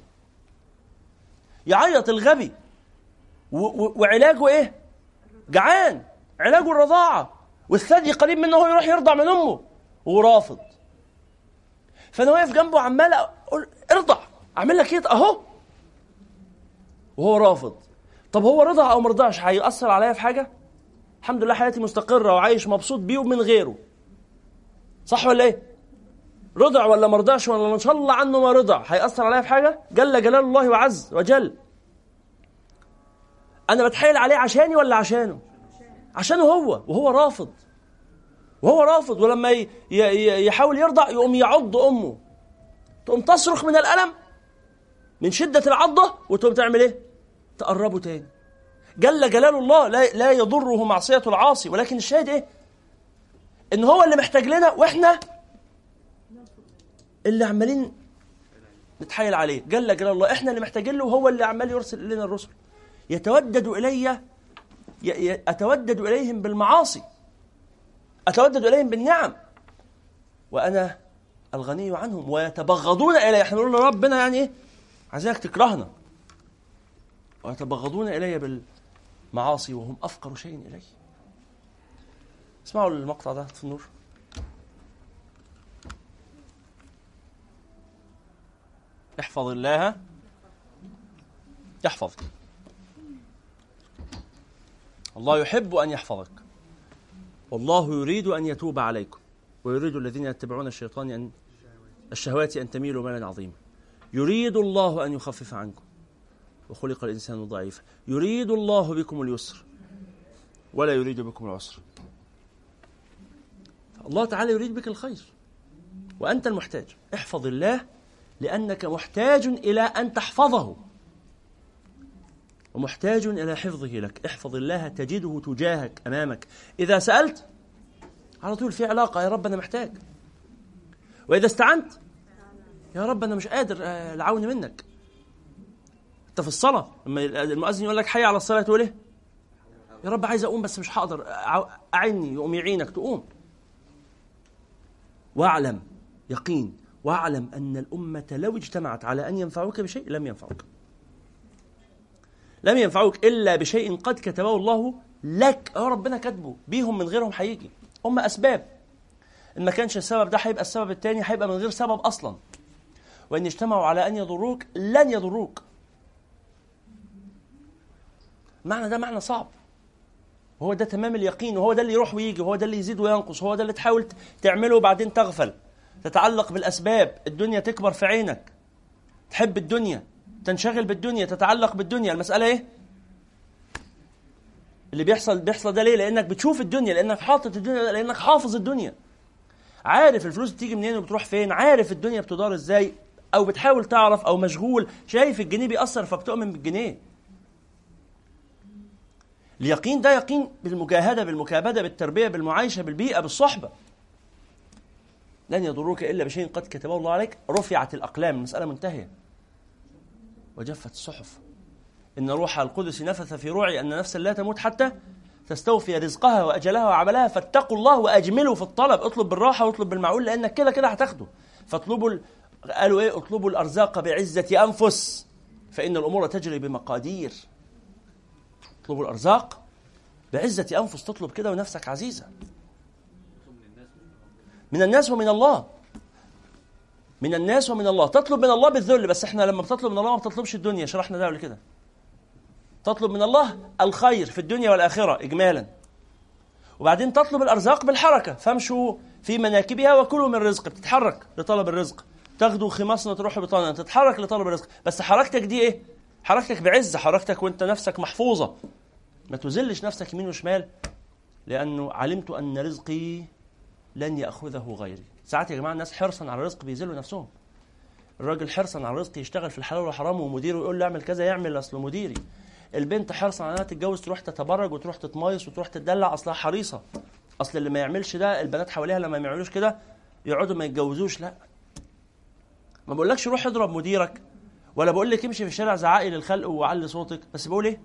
يعيط الغبي. وعلاجه إيه؟ جعان. علاجه الرضاعة. والثدي قريب منه هو يروح يرضع من أمه ورافض فأنا واقف جنبه عمال أقول ارضع أعمل لك إيه؟ أهو. وهو رافض. طب هو رضع أو ما رضعش هيأثر عليا في حاجة؟ الحمد لله حياتي مستقرة وعايش مبسوط بيه ومن غيره صح ولا إيه؟ رضع ولا ما رضعش ولا إن شاء الله عنه ما رضع هيأثر عليا في حاجة؟ جل جلال الله وعز وجل أنا بتحايل عليه عشاني ولا عشانه؟ عشانه هو وهو رافض وهو رافض ولما يحاول يرضع يقوم يعض أمه تقوم تصرخ من الألم من شدة العضة وتقوم تعمل إيه؟ تقربه تاني. جل جلال الله لا, لا يضره معصية العاصي ولكن الشاهد إيه؟ إن هو اللي محتاج لنا وإحنا اللي عمالين نتحايل عليه. جل جلال الله إحنا اللي محتاجين له وهو اللي عمال يرسل لنا الرسل. يتودد إلي أتودد إليهم بالمعاصي. أتودد إليهم بالنعم. وأنا الغني عنهم ويتبغضون إلي. إحنا بنقول لربنا يعني إيه؟ عايزينك تكرهنا. ويتبغضون إلي بالمعاصي وهم أفقر شيء إلي. اسمعوا المقطع ده في النور احفظ الله. يحفظك. الله يحب أن يحفظك. والله يريد أن يتوب عليكم. ويريد الذين يتبعون الشيطان ان الشهوات أن تميلوا ميلا عظيما يريد الله أن يخفف عنكم. وخلق الإنسان ضعيفا يريد الله بكم اليسر ولا يريد بكم العسر. الله تعالى يريد بك الخير وأنت المحتاج. احفظ الله لأنك محتاج إلى أن تحفظه. ومحتاج إلى حفظه لك. احفظ الله تجده تجاهك أمامك. إذا سألت على طول في علاقة يا رب أنا محتاج. وإذا استعنت يا رب أنا مش قادر آه، العون منك. انت في الصلاة. لما المؤذن يقول لك حي على الصلاة تقول إيه؟ يا رب عايز أقوم بس مش هقدر. أعني يقوم يعينك تقوم. واعلم يقين. واعلم أن الأمة لو اجتمعت على أن ينفعوك بشيء لم ينفعوك. لم ينفعوك إلا بشيء قد كتبه الله لك. آه ربنا كاتبه. بيهم من غيرهم هيجي. هم أسباب. إن ما كانش السبب ده هيبقى السبب الثاني هيبقى من غير سبب أصلا. وإن اجتمعوا على أن يضروك لن يضروك. معنى ده معنى صعب. وهو ده تمام اليقين وهو ده اللي يروح ويجي وهو ده اللي يزيد وينقص وهو ده اللي تحاول تعمله وبعدين تغفل. تتعلق بالأسباب الدنيا تكبر في عينك. تحب الدنيا تنشغل بالدنيا تتعلق بالدنيا. المسألة إيه؟ اللي بيحصل بيحصل ده ليه؟ لأنك بتشوف الدنيا لأنك حاطط الدنيا لأنك حافظ الدنيا. عارف الفلوس بتيجي منين وبتروح فين؟ عارف الدنيا بتدار إزاي؟ أو بتحاول تعرف أو مشغول شايف الجنيه بيأثر فبتؤمن بالجنيه. اليقين ده يقين بالمجاهدة بالمكابدة بالتربية بالمعايشة بالبيئة بالصحبة. لن يضروك إلا بشيء قد كتبه الله عليك. رفعت الأقلام المسألة منتهية. وجفت الصحف. إن روح القدس نفث في روعي أن نفسا لا تموت حتى تستوفي رزقها وأجلها وعملها. فاتقوا الله وأجملوا في الطلب. اطلب بالراحة واطلب بالمعقول لأنك كده كده هتاخده. فاطلبوا ال... قالوا إيه؟ اطلبوا الأرزاق بعزة أنفس. فإن الأمور تجري بمقادير. اطلبوا الأرزاق بعزة أنفس تطلب كده ونفسك عزيزة. من الناس ومن الله. من الناس ومن الله. تطلب من الله بالذل بس إحنا لما بتطلب من الله ما بتطلبش الدنيا. شرحنا ده قبل كده. تطلب من الله الخير في الدنيا والآخرة إجمالا. وبعدين تطلب الأرزاق بالحركة. فامشوا في مناكبها وكلوا من رزق بتتحرك لطلب الرزق. تاخدوا خماصنا تروح بطانة. تتحرك لطلب الرزق. بس حركتك دي إيه؟ حركتك بعزة حركتك وانت نفسك محفوظة. ما تذلش نفسك يمين وشمال لأنه علمت أن رزقي لن يأخذه غيري. ساعات يا جماعة الناس حرصا على الرزق بيذلوا نفسهم. الراجل حرصا على الرزق يشتغل في الحلال والحرام ومديره يقول له اعمل كذا يعمل اصله مديري. البنت حرصا على إنها تتجوز تروح تتبرج وتروح تتمايص وتروح تدلع أصلها حريصة. أصل اللي ما يعملش ده البنات حواليها لما ما يعملوش كده يقعدوا ما يتجوزوش لا. ما بقولكش روح اضرب مديرك. ولا بقول لك امشي في الشارع زعقي للخلق وعلي صوتك بس بقول إيه؟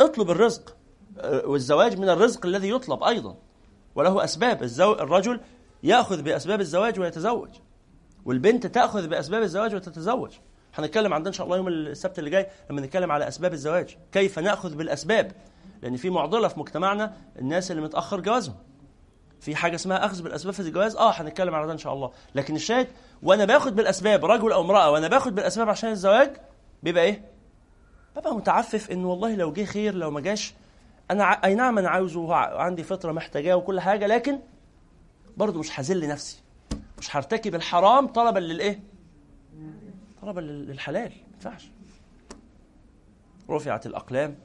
اطلب الرزق والزواج من الرزق الذي يطلب أيضا وله أسباب الزو... الرجل يأخذ بأسباب الزواج ويتزوج والبنت تأخذ بأسباب الزواج وتتزوج. هنتكلم عندنا إن شاء الله يوم السبت اللي جاي لما نتكلم على أسباب الزواج كيف نأخذ بالأسباب؟ لأن في معضلة في مجتمعنا الناس اللي متأخر جوازهم. في حاجة اسمها أخذ بالأسباب في الجواز؟ آه هنتكلم على ده إن شاء الله. لكن الشاهد وأنا باخد بالأسباب رجل أو امرأة وأنا باخد بالأسباب عشان الزواج بيبقى إيه؟ ببقى متعفف إن والله لو جه خير لو ما جاش أنا. أي نعم أنا عاوزه وعندي فطرة محتاجاه وكل حاجة لكن برضه مش هذل نفسي. مش هرتكب الحرام طلبا للإيه؟ طلبا للحلال. ما ينفعش. رفعت الأقلام.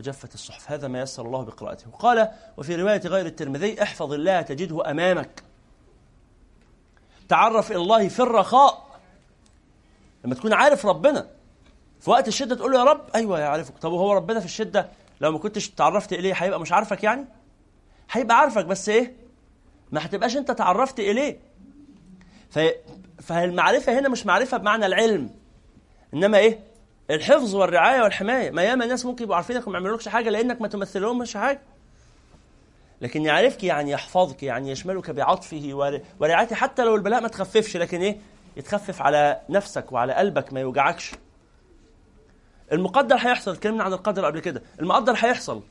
وجفت الصحف. هذا ما يسر الله بقراءته. قال وفي رواية غير الترمذي احفظ الله تجده أمامك. تعرف إلى الله في الرخاء. لما تكون عارف ربنا. في وقت الشدة تقول له يا رب. أيوه يعرفك طب وهو ربنا في الشدة؟ لو ما كنتش تعرفت إليه هيبقى مش عارفك يعني؟ هيبقى عارفك بس إيه؟ ما هتبقاش أنت تعرفت إليه. في فالمعرفه هنا مش معرفة بمعنى العلم. إنما إيه؟ الحفظ والرعاية والحماية. ما ياما ناس ممكن يبقوا عارفينك وما يعملوكش حاجة لأنك ما تمثلهمش حاجة. لكن يعرفك يعني يحفظك يعني يشملك بعطفه ورعايته حتى لو البلاء ما تخففش لكن إيه؟ يتخفف على نفسك وعلى قلبك ما يوجعكش. المقدر هيحصل. اتكلمنا عن القدر قبل كده. المقدر هيحصل.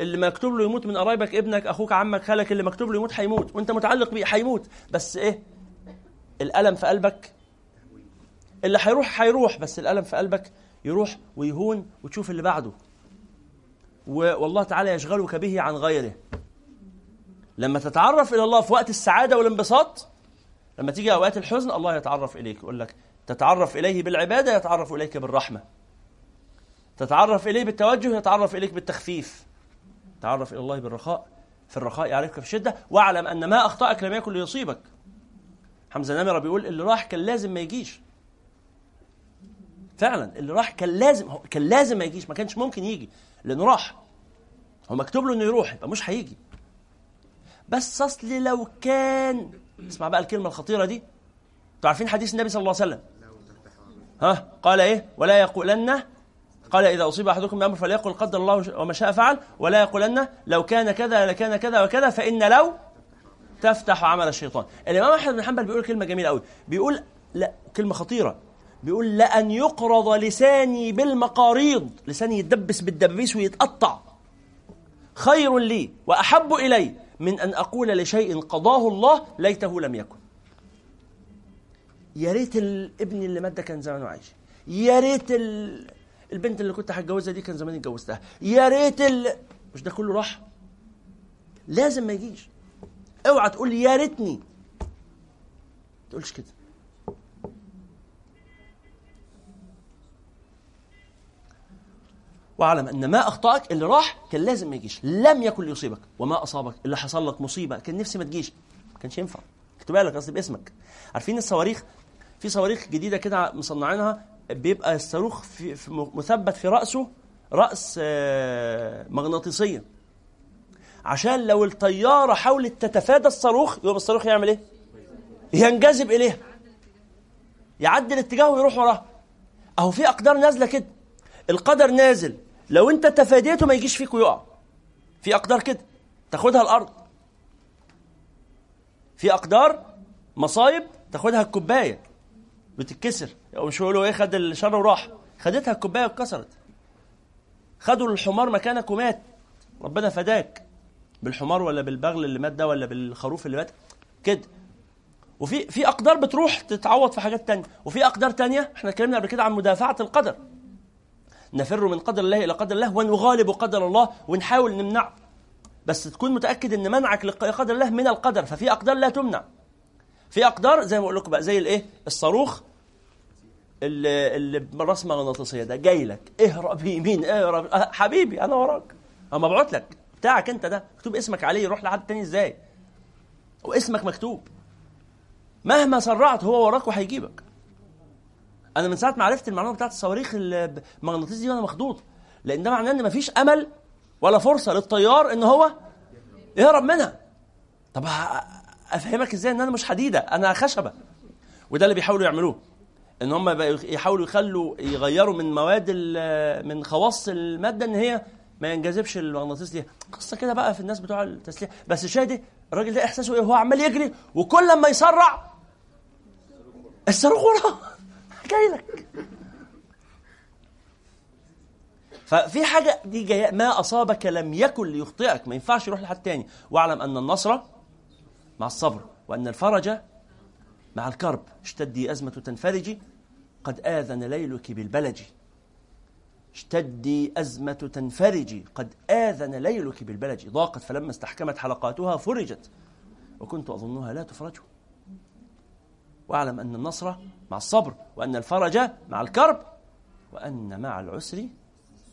اللي مكتوب له يموت من قرايبك ابنك أخوك عمك خالك اللي مكتوب له يموت هيموت. وأنت متعلق بيه هيموت. بس إيه؟ الألم في قلبك. اللي هيروح هيروح بس الألم في قلبك يروح ويهون وتشوف اللي بعده. والله تعالى يشغلك به عن غيره. لما تتعرف إلى الله في وقت السعادة والانبساط لما تيجي أوقات الحزن الله يتعرف إليك يقول لك تتعرف إليه بالعبادة يتعرف إليك بالرحمة. تتعرف إليه بالتوجه يتعرف إليك بالتخفيف. تعرف إلى الله بالرخاء في الرخاء يعرفك في الشدة. واعلم أن ما أخطأك لم يكن ليصيبك. حمزة نمرة بيقول اللي راح كان لازم ما يجيش. فعلا اللي راح كان لازم كان لازم ما يجيش ما كانش ممكن يجي لأنه راح. هو مكتوب له إنه يروح يبقى مش هيجي. بس اصل لو كان اسمع بقى الكلمة الخطيرة دي. أنتوا عارفين حديث النبي صلى الله عليه وسلم؟ ها؟ قال إيه؟ ولا يقولن قال إذا أصيب أحدكم بأمر فليقل قدر الله وما شاء فعل ولا يقولن لو كان كذا لكان كذا وكذا فإن لو تفتح عمل الشيطان. الإمام أحمد بن حنبل بيقول كلمة جميلة قوي بيقول لا كلمة خطيرة. بيقول لأن يقرض لساني بالمقاريض. لساني يتدبس بالدبيس ويتقطع. خير لي وأحب إلي من أن أقول لشيء قضاه الله ليته لم يكن. يا ريت الابن اللي مات ده كان زمانه عايش. يا ريت ال... البنت اللي كنت هتجوزها دي كان زماني اتجوزتها. يا ريت ال... مش ده كله راح؟ لازم ما يجيش. اوعى تقول يا ريتني. تقولش كده. واعلم أن ما أخطأك اللي راح كان لازم ما يجيش. لم يكن ليصيبك. وما أصابك. اللي حصل لك مصيبة. كان نفسي ما تجيش. ما كانش ينفع. كتب لك قصدي باسمك. عارفين الصواريخ؟ في صواريخ جديدة كده مصنعينها. بيبقى الصاروخ في مثبت في رأسه رأس آه، مغناطيسية. عشان لو الطيارة حاولت تتفادى الصاروخ يبقى الصاروخ يعمل إيه؟ ينجذب إليها. يعدل اتجاهه ويروح وراها أهو في أقدار نازلة كده. القدر نازل. لو انت تفاديته ما يجيش فيك ويقع. في أقدار كده. تاخدها الأرض. في أقدار مصايب تاخدها الكوباية. بتتكسر. أو مش يقولوا إيه خد الشر وراح. خدتها الكوباية واتكسرت. خدوا الحمار مكانك ومات. ربنا فداك. بالحمار ولا بالبغل اللي مات ده ولا بالخروف اللي مات؟ كده. وفي في أقدار بتروح تتعوض في حاجات تانية. وفي أقدار تانية إحنا اتكلمنا قبل كده عن مدافعة القدر. نفر من قدر الله إلى قدر الله ونغالب قدر الله ونحاول نمنعه بس تكون متأكد إن منعك لقدر الله من القدر ففي أقدار لا تمنع. في أقدار زي ما بقول لكم بقى زي الإيه؟ الصاروخ اللي اللي بالراس مغناطيسية ده جاي لك اهرب يمين اهرب أه حبيبي أنا وراك. أنا مبعوت لك بتاعك أنت ده مكتوب اسمك عليه يروح لحد تاني إزاي؟ واسمك مكتوب. مهما سرعت هو وراك وهيجيبك. أنا من ساعه ما عرفت المعلومه بتاعت الصواريخ المغناطيسيه دي وأنا مخضوض. لأن ده معناه ان مفيش امل ولا فرصه للطيار ان هو يهرب منها. طب افهمك إزاي ان أنا مش حديده؟ أنا خشبه. وده اللي بيحاولوا يعملوه. ان هم يحاولوا يخلوا يغيروا من مواد من خواص الماده ان هي ما ينجذبش المغناطيس ليها قصة كده بقى في الناس بتوع التسليح. بس شادي الراجل ده احساسه إيه؟ هو عمال يجري وكل ما يسرع الصاروخ وراه. جاي لك ففي حاجة دي جاية ما أصابك لم يكن ليخطئك ما ينفعش يروح لحد تاني. واعلم أن النصر مع الصبر وأن الفرج مع الكرب. اشتدي أزمة تنفرجي قد آذن ليلك بالبلج. اشتدي أزمة تنفرجي قد آذن ليلك بالبلج. ضاقت فلما استحكمت حلقاتها فرجت وكنت أظنها لا تفرج. واعلم أن النصر مع الصبر وأن الفرج مع الكرب وأن مع العسر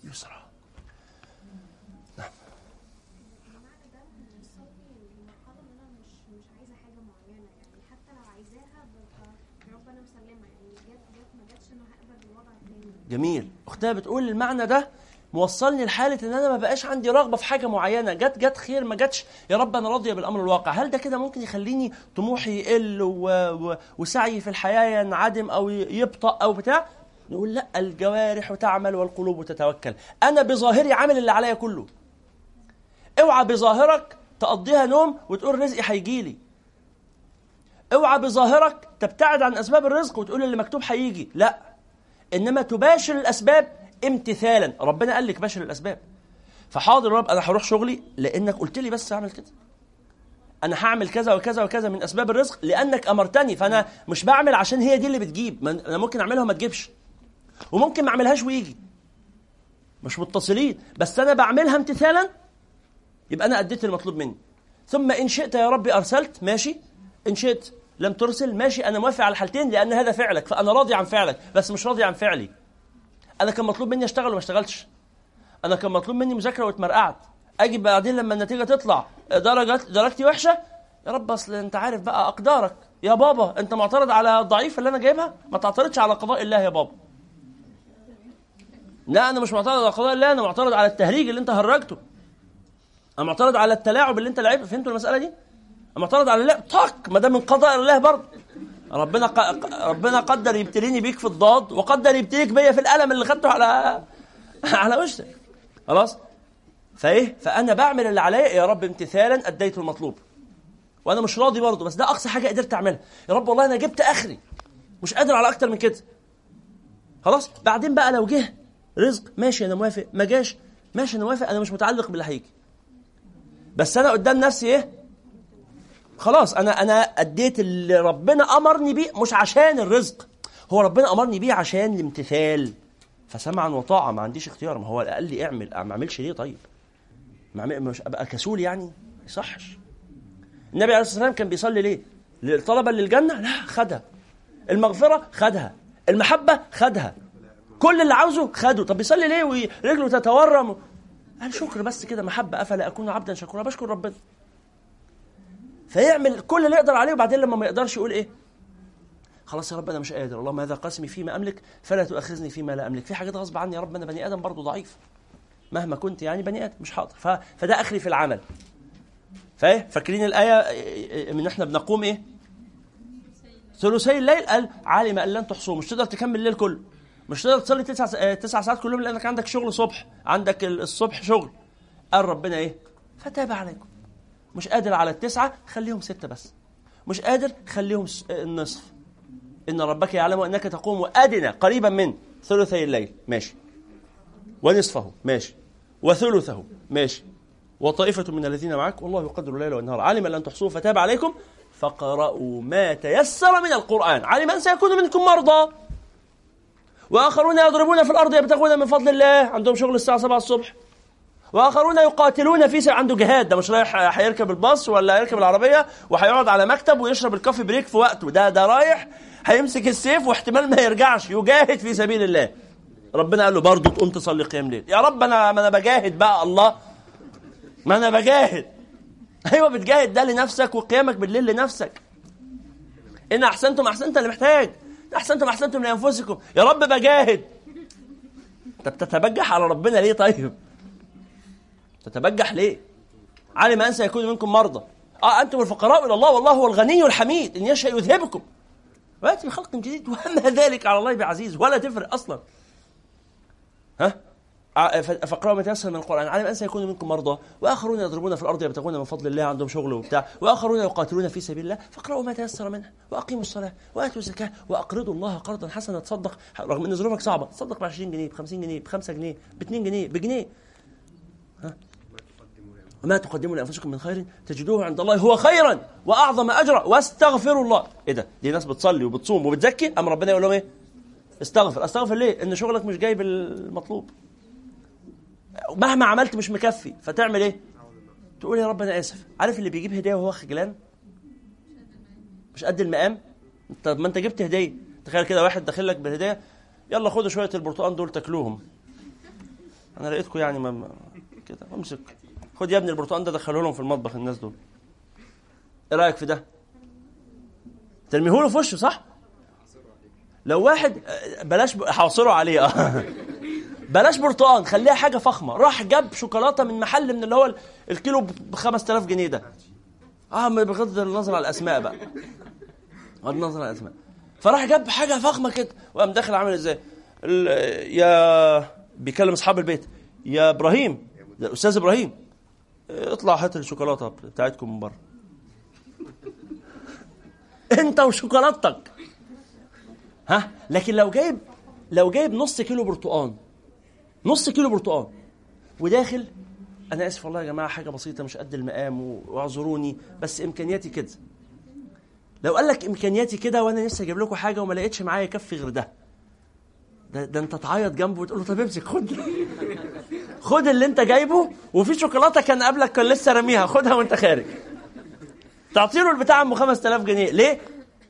يسرا. نعم. جميل. أختها بتقول المعنى ده موصلني لحالة إن أنا ما بقاش عندي رغبة في حاجة معينة. جت جت خير ما جتش. يا رب أنا راضية بالأمر الواقع. هل ده كده ممكن يخليني طموحي يقل و... و... وسعي في الحياة ينعدم أو يبطأ أو بتاع؟ نقول لأ الجوارح تعمل والقلوب تتوكل أنا بظاهري عامل اللي عليا كله. اوعى بظاهرك تقضيها نوم وتقول رزقي هيجي لي. اوعى بظاهرك تبتعد عن أسباب الرزق وتقول اللي مكتوب هيجي. لأ. إنما تباشر الأسباب امتثالا. ربنا قال لك باشر الأسباب. فحاضر رب أنا هروح شغلي لأنك قلت لي بس أعمل كده. أنا هعمل كذا وكذا وكذا من أسباب الرزق لأنك أمرتني فأنا مش بعمل عشان هي دي اللي بتجيب. أنا ممكن أعملها وما تجيبش. وممكن ما أعملهاش ويجي. مش متصلين. بس أنا بعملها امتثالا يبقى أنا أديت المطلوب مني. ثم إن شئت يا ربي أرسلت ماشي. إن شئت لم ترسل ماشي. أنا موافق على الحالتين لأن هذا فعلك فأنا راضي عن فعلك بس مش راضي عن فعلي. أنا كان مطلوب مني أشتغل وما اشتغلتش. أنا كان مطلوب مني مذاكرة واتمرقعت. أجي بعدين لما النتيجة تطلع درجات درجتي وحشة يا رب أصل أنت عارف بقى أقدارك. يا بابا أنت معترض على الضعيف اللي أنا جايبها؟ ما تعترضش على قضاء الله يا بابا. لا أنا مش معترض على قضاء الله أنا معترض على التهريج اللي أنت هرجته. أنا معترض على التلاعب اللي أنت لعبته فهمتوا المسألة دي؟ أنا معترض على اللعب طق ما ده من قضاء الله برضه. ربنا ق... ربنا قدر يبتليني بيك في الضاد وقدر يبتليك بيا في الألم اللي خدته على على وشك. خلاص؟ فإيه؟ فأنا بعمل اللي عليا يا رب امتثالا أديت المطلوب. وأنا مش راضي برضه بس ده أقصى حاجة قدرت أعملها. يا رب والله أنا جبت آخري. مش قادر على أكتر من كده. خلاص؟ بعدين بقى لو جه رزق ماشي أنا موافق. ما جاش ماشي أنا موافق. أنا مش متعلق باللي هيجي. بس أنا قدام نفسي إيه؟ خلاص أنا أنا أديت اللي ربنا أمرني بيه مش عشان الرزق. هو ربنا أمرني بيه عشان الامتثال. فسمعا وطاعة ما عنديش اختيار. ما هو قال لي اعمل ما اعملش ليه طيب؟ ما مش أبقى كسول يعني؟ ما يصحش. النبي عليه الصلاة والسلام كان بيصلي ليه؟ طلبا للجنه لا خدها. المغفرة؟ خدها. المحبة؟ خدها. كل اللي عاوزه خده. طب بيصلي ليه؟ ورجله تتورم. قال شكر بس كده محبة. أفلا أكون عبدا شكورا؟ بشكر ربنا. فيعمل كل اللي يقدر عليه وبعدين لما ما يقدرش يقول إيه؟ خلاص يا رب أنا مش قادر. اللهم هذا قسمي فيما أملك فلا تؤاخذني فيما لا أملك. في حاجات غصب عني يا رب أنا بني آدم برضه ضعيف. مهما كنت يعني بني آدم مش حاضر. ف... فده أخري في العمل. فايه فاكرين الآية من إحنا بنقوم إيه؟ ثلثي الليل. قال علم أن لن تحصوه. مش تقدر تكمل الليل كله. مش تقدر تصلي تسع آه، تسع ساعات كلهم لأنك عندك شغل صبح. عندك الصبح شغل. قال ربنا إيه؟ فتاب عليكم. مش قادر على التسعة خليهم ستة بس. مش قادر خليهم النصف. إن ربك يعلم انك تقوم ادنى قريبا من ثلثي الليل. ماشي. ونصفه. ماشي. وثلثه. ماشي. وطائفة من الذين معك والله يقدر الليل والنهار. علم أن لن تحصوه فتاب عليكم فقرأوا ما تيسر من القرآن. علم أن سيكون منكم مرضى. وآخرون يضربون في الأرض يبتغون من فضل الله. عندهم شغل الساعة 7 الصبح. وآخرون يقاتلون في عنده جهاد. ده مش رايح هيركب الباص ولا هيركب العربية وهيقعد على مكتب ويشرب الكافي بريك في وقته. ده ده رايح هيمسك السيف واحتمال ما يرجعش. يجاهد في سبيل الله. ربنا قال له برضه تقوم تصلي قيام ليل. يا رب أنا ما أنا بجاهد بقى الله. ما أنا بجاهد. أيوه بتجاهد ده لنفسك وقيامك بالليل لنفسك. إن أحسنتم أحسنت اللي محتاج. أحسنتم أحسنتم لأنفسكم. يا رب بجاهد. أنت بتتبجح على ربنا ليه طيب؟ تتبجح ليه؟ علم ان سيكون منكم مرضى. آه أنتم الفقراء إلى الله والله هو الغني الحميد إن يشاء يذهبكم. وياتي بخلق جديد. وما ذلك على الله بعزيز ولا تفرق أصلا. ها؟ آه، فاقرأوا ما تيسر من القرآن. علم أن سيكون منكم مرضى. وآخرون يضربون في الأرض يبتغون من فضل الله عندهم شغل وبتاع. وآخرون يقاتلون في سبيل الله. فاقرأوا ما تيسر منه. وأقيموا الصلاة وآتوا الزكاة وأقرضوا الله قرضا حسنا. تصدق. رغم أن ظروفك صعبة. تصدق ب 20 جنيه ب 50 جنيه ب 5 جنيه ب 2 جنيه بجنيه. ها؟ وما تقدموا لأنفسكم من خير تجدوه عند الله هو خيرا وأعظم أجرا واستغفروا الله. إيه ده؟ دي ناس بتصلي وبتصوم وبتزكي؟ اما ربنا يقول لهم إيه؟ استغفر. استغفر ليه؟ إن شغلك مش جايب المطلوب. مهما عملت مش مكفي. فتعمل إيه؟ تقول يا رب أنا آسف. عارف اللي بيجيب هديه وهو خجلان؟ مش قد المقام؟ طب ما أنت جبت هدية. تخيل كده واحد داخل لك بهديه يلا خدوا شوية البرتقال دول تاكلوهم. أنا لقيتكم يعني ما كده. امسك. خد يا ابني البرتقال ده دخله لهم في المطبخ الناس دول. إيه رأيك في ده؟ ترميه له في وشه صح؟ لو واحد بلاش حاصره عليه آه. بلاش برتقان خليها حاجة فخمة. راح جاب شوكولاتة من محل من اللي هو الكيلو ب 5000 جنيه ده. آه بغض النظر على الأسماء بقى. بغض النظر على الأسماء. فراح جاب حاجة فخمة كده. وقام داخل عامل إزاي؟ يا بيكلم أصحاب البيت. يا إبراهيم يا أستاذ إبراهيم. اطلع هات الشوكولاتة بتاعتكم من بره انت وشوكولاتتك. ها؟ لكن لو جايب لو جايب نص كيلو برتقان نص كيلو برتقان وداخل أنا آسف والله يا جماعة حاجة بسيطة مش قد المقام واعذروني بس إمكانياتي كده. لو قال لك إمكانياتي كده وأنا نفسي أجيب لكم حاجة وما لقيتش معايا يكفي غير ده. ده, ده أنت تعيط جنبه وتقول له طب امسك خد. خد اللي انت جايبه وفي شوكولاتة كان قبلك كان لسه راميها. خدها وانت خارج. تعطي له البتاع ام 5000 جنيه. ليه؟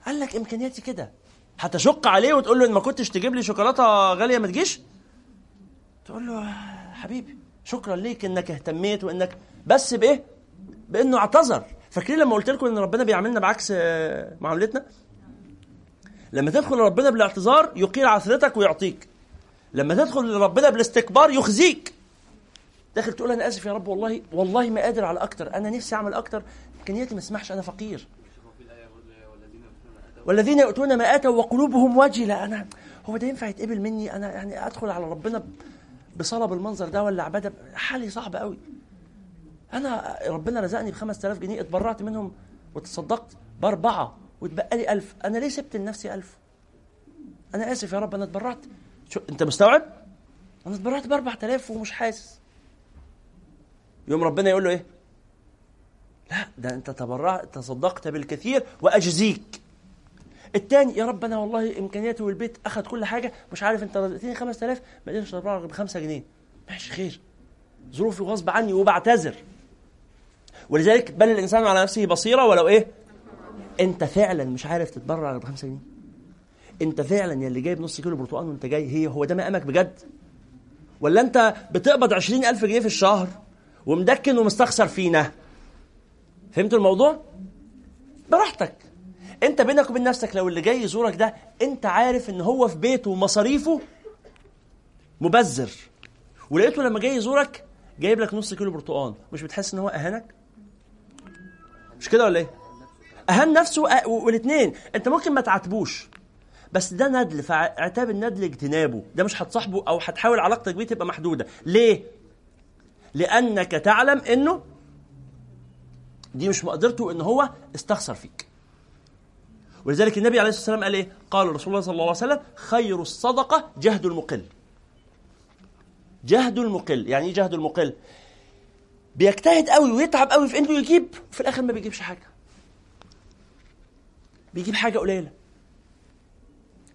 قال لك إمكانياتي كده. هتشق عليه وتقول له إن ما كنتش تجيب لي شوكولاتة غالية ما تجيش؟ تقول له حبيبي شكرا ليك إنك اهتميت وإنك بس بإيه؟ بإنه اعتذر. فاكرين لما قلت لكم إن ربنا بيعاملنا بعكس آه، معاملتنا؟ لما تدخل لربنا بالاعتذار يقيل عثرتك ويعطيك. لما تدخل لربنا بالاستكبار يخزيك. داخل تقول أنا آسف يا رب والله والله ما قادر على أكتر أنا نفسي أعمل أكتر. امكانياتي ما تسمحش أنا فقير. والذين يؤتون ما آتوا وقلوبهم وجله أنا هو ده ينفع يتقبل مني؟ أنا يعني أدخل على ربنا بصلاه بالمنظر ده ولا عبادة؟ حالي صعب قوي أنا ربنا رزقني ب 5000 جنيه اتبرعت منهم وتصدقت بأربعة واتبقى لي 1000 أنا ليه سبت لنفسي 1000 أنا آسف يا رب أنا اتبرعت. شو أنت مستوعب؟ أنا اتبرعت ب 4000 ومش حاسس. يوم ربنا يقول له إيه؟ لا ده أنت تبرعت تصدقت بالكثير وأجزيك. الثاني يا رب أنا والله إمكانياتي والبيت أخذ كل حاجة. مش عارف أنت رزقتني 5000 ما قدرتش أتبرع ب 5 جنيه. ماشي خير. ظروفي غصب عني وبعتذر. ولذلك بل الإنسان على نفسه بصيرة ولو إيه؟ أنت فعلا مش عارف تتبرع ب 5 جنيه. أنت فعلا يا اللي جايب نص كيلو برتقال وأنت جاي هي هو ده مقامك بجد؟ ولا أنت بتقبض 20000 جنيه في الشهر؟ ومدكن ومستخسر فينا. فهمت الموضوع؟ براحتك. انت بينك وبين نفسك لو اللي جاي يزورك ده انت عارف ان هو في بيته ومصاريفه مبذر. ولقيته لما جاي يزورك جايب لك نص كيلو برتقال. مش بتحس ان هو أهانك؟ مش كده ولا إيه؟ أهان نفسه والاثنين انت ممكن ما تعاتبوش بس ده ندل. فاعتاب الندل اجتنابه. ده مش هتصاحبه أو هتحاول علاقتك بيه تبقى محدودة. ليه؟ لأنك تعلم إنه دي مش مقدرته إن هو استخسر فيك. ولذلك النبي عليه الصلاة والسلام قال إيه؟ قال رسول الله صلى الله عليه وسلم خير الصدقة جهد المقل. جهد المقل. يعني إيه جهد المقل؟ بيجتهد قوي ويتعب قوي في إنه يجيب وفي الآخر ما بيجيبش حاجة. بيجيب حاجة قليلة.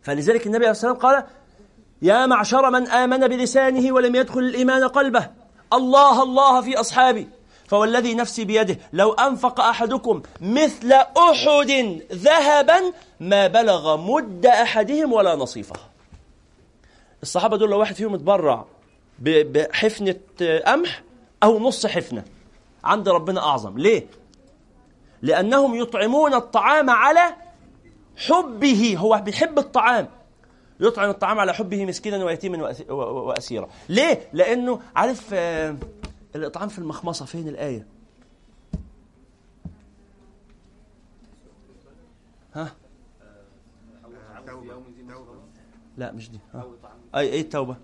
فلذلك النبي عليه الصلاة والسلام قال يا معشر من آمن بلسانه ولم يدخل الإيمان قلبه. الله الله في أصحابي. فوالذي نفسي بيده لو أنفق أحدكم مثل أحد ذهبا ما بلغ مد أحدهم ولا نصيفه. الصحابة دول لو واحد فيهم اتبرع بحفنة قمح أو نص حفنة عند ربنا أعظم. ليه؟ لأنهم يطعمون الطعام على حبه. هو بيحب الطعام. يطعم الطعام على حبه مسكينا ويتيما وأسيرا. ليه؟ لأنه عارف آه، الإطعام في المخمصة فين الآية؟ ها؟ لا مش دي. ها. اي أي التوبة؟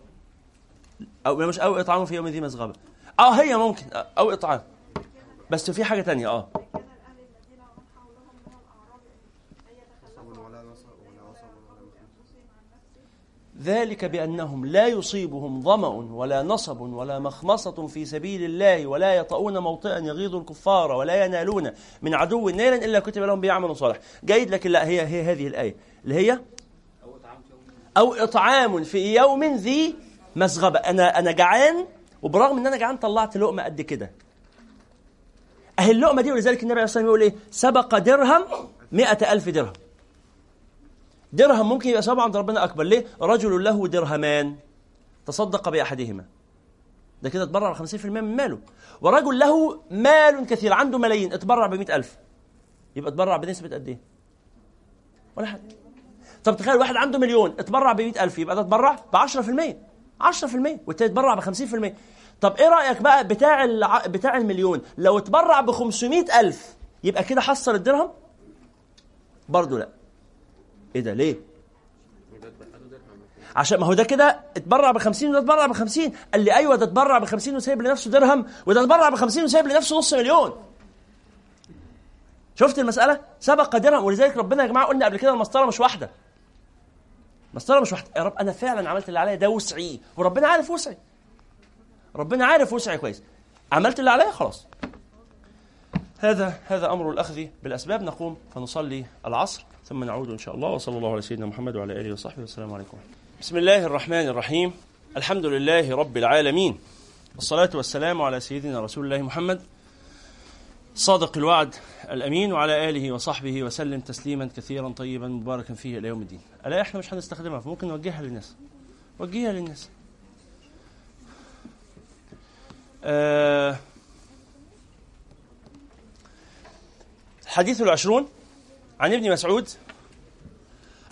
أو مش أو إطعام في يوم ذي مسغبه آه هي ممكن. أو إطعام. بس في حاجة تانية. آه. ذلك بأنهم لا يصيبهم ظمأ ولا نصب ولا مخمصة في سبيل الله ولا يطؤون موطئا يغيظ الكفار ولا ينالون من عدو نيلا إلا كتب لهم بيعمل صالح. جيد لكن لا هي هي هذه الآية. اللي هي؟ أو إطعام في يوم ذي مسغبة. أنا أنا جعان وبرغم إن أنا جعان طلعت لقمة قد كده. أهي اللقمة دي ولذلك النبي عليه الصلاة والسلام يقول إيه؟ سبق درهم مئة ألف درهم. درهم ممكن يبقى ثواب عند ربنا أكبر. ليه؟ رجل له درهمان. تصدق بأحدهما. ده كده اتبرع ب 50% من ماله. ورجل له مال كثير عنده ملايين اتبرع ب ألف. يبقى اتبرع بنسبة قد إيه؟ ولا حاجة. طب تخيل واحد عنده مليون اتبرع ب ألف يبقى ده اتبرع ب 10% 10% والتاني اتبرع ب 50% طب إيه رأيك بقى بتاع الع... بتاع المليون؟ لو اتبرع ب ألف يبقى كده حصل الدرهم؟ برضه لا. إيه ده ليه؟ عشان ما هو ده كده اتبرع ب 50 وده اتبرع ب 50 قال لي أيوه ده اتبرع ب 50 وسايب لنفسه درهم وده اتبرع ب 50 وسايب لنفسه نص مليون. شفت المسألة؟ سبق درهم ولذلك ربنا يا جماعة قلنا قبل كده المسطرة مش واحدة. مسطره مش واحدة. يا رب أنا فعلا عملت اللي عليا ده وسعي. وربنا عارف وسعي. ربنا عارف وسعي كويس. عملت اللي عليا خلاص. هذا هذا أمر الأخذ بالأسباب. نقوم فنصلي العصر. ثم نعود إن شاء الله. وصلى الله على سيدنا محمد وعلى آله وصحبه. والسلام عليكم بسم الله الرحمن الرحيم. الحمد لله رب العالمين. والصلاة والسلام على سيدنا رسول الله محمد صادق الوعد الأمين وعلى آله وصحبه وسلم تسليما كثيرا طيبا مباركا فيه إلى يوم الدين. ألا إحنا مش هنستخدمها فممكن نوجهها للناس. وجهها للناس. آه الحديث العشرون عن ابن مسعود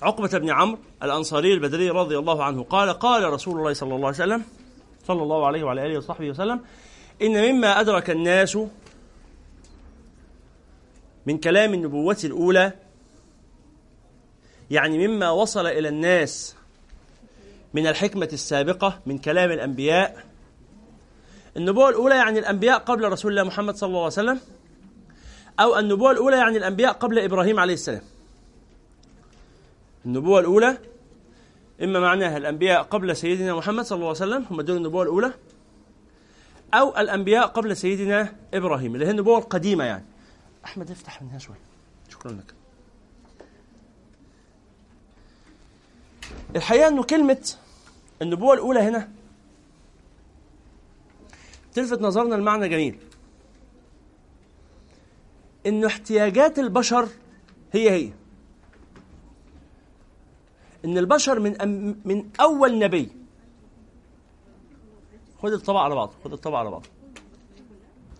عقبة بن عمرو الأنصاري البدري رضي الله عنه قال قال رسول الله صلى الله عليه وسلم صلى الله عليه وعلى آله وصحبه وسلم إن مما أدرك الناس من كلام النبوة الأولى يعني مما وصل إلى الناس من الحكمة السابقة من كلام الأنبياء النبوة الأولى يعني الأنبياء قبل رسول الله محمد صلى الله عليه وسلم أو النبوة الأولى يعني الأنبياء قبل إبراهيم عليه السلام. النبوة الأولى إما معناها الأنبياء قبل سيدنا محمد صلى الله عليه وسلم هم دول النبوة الأولى أو الأنبياء قبل سيدنا إبراهيم اللي هي النبوة القديمة يعني. أحمد افتح منها شوي. شكرا لك. الحقيقة أنه كلمة النبوة الأولى هنا تلفت نظرنا المعنى جميل. إنه احتياجات البشر هي هي. إن البشر من أم من أول نبي. خد الطبق على بعض خد الطبق على بعض.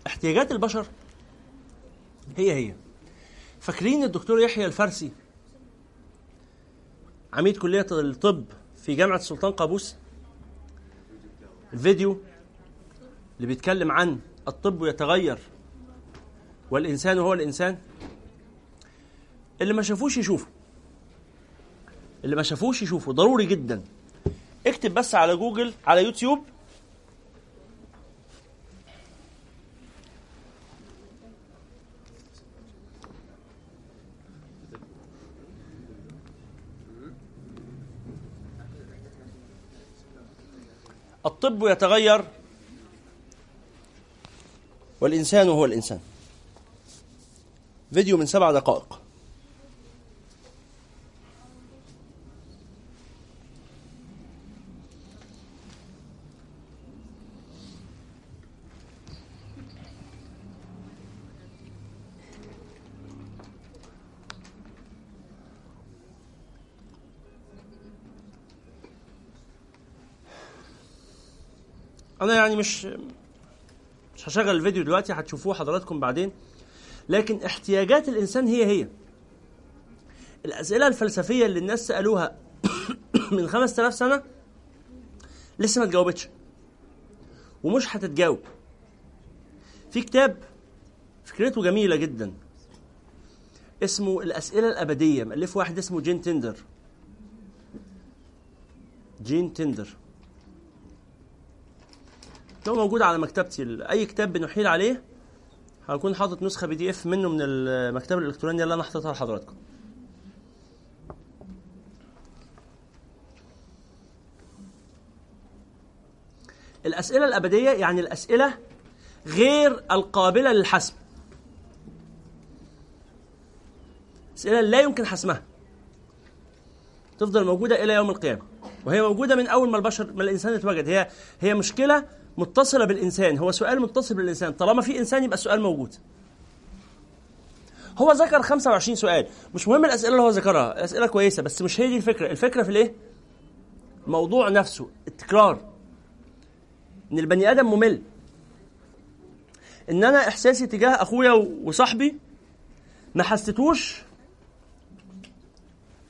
احتياجات البشر هي هي. فاكرين الدكتور يحيى الفارسي؟ عميد كلية الطب في جامعة السلطان قابوس. الفيديو اللي بيتكلم عن الطب يتغير والإنسان هو الإنسان. اللي ما شافوش يشوفوا اللي ما شافوش يشوفوا ضروري جدا. اكتب بس على جوجل على يوتيوب. الطب يتغير. والإنسان هو الإنسان. فيديو من سبع دقائق. أنا يعني مش مش هشغل الفيديو دلوقتي هتشوفوه حضراتكم بعدين. لكن احتياجات الإنسان هي هي. الأسئلة الفلسفية اللي الناس سألوها من 5000 سنة لسه ما اتجاوبتش ومش هتتجاوب. في كتاب فكرته جميلة جدا. اسمه الأسئلة الأبدية. مؤلف واحد اسمه جين تندر. جين تندر. ده موجود على مكتبتي. أي كتاب بنحيل عليه هكون حاطط نسخة PDF منه من المكتبة الإلكترونية اللي أنا حاططها لحضراتكم. الأسئلة الأبدية يعني الأسئلة غير القابلة للحسم. أسئلة لا يمكن حسمها. تفضل موجودة إلى يوم القيامة. وهي موجودة من أول ما البشر ما الإنسان اتوجد هي هي مشكلة متصلة بالإنسان هو سؤال متصل بالإنسان. طالما في إنسان يبقى السؤال موجود. هو ذكر 25 سؤال. مش مهم الأسئلة اللي هو ذكرها أسئلة كويسة بس مش هي دي الفكرة. الفكرة في الإيه؟ الموضوع نفسه التكرار. إن البني آدم ممل. إن أنا إحساسي تجاه أخويا وصاحبي ما حسيتوش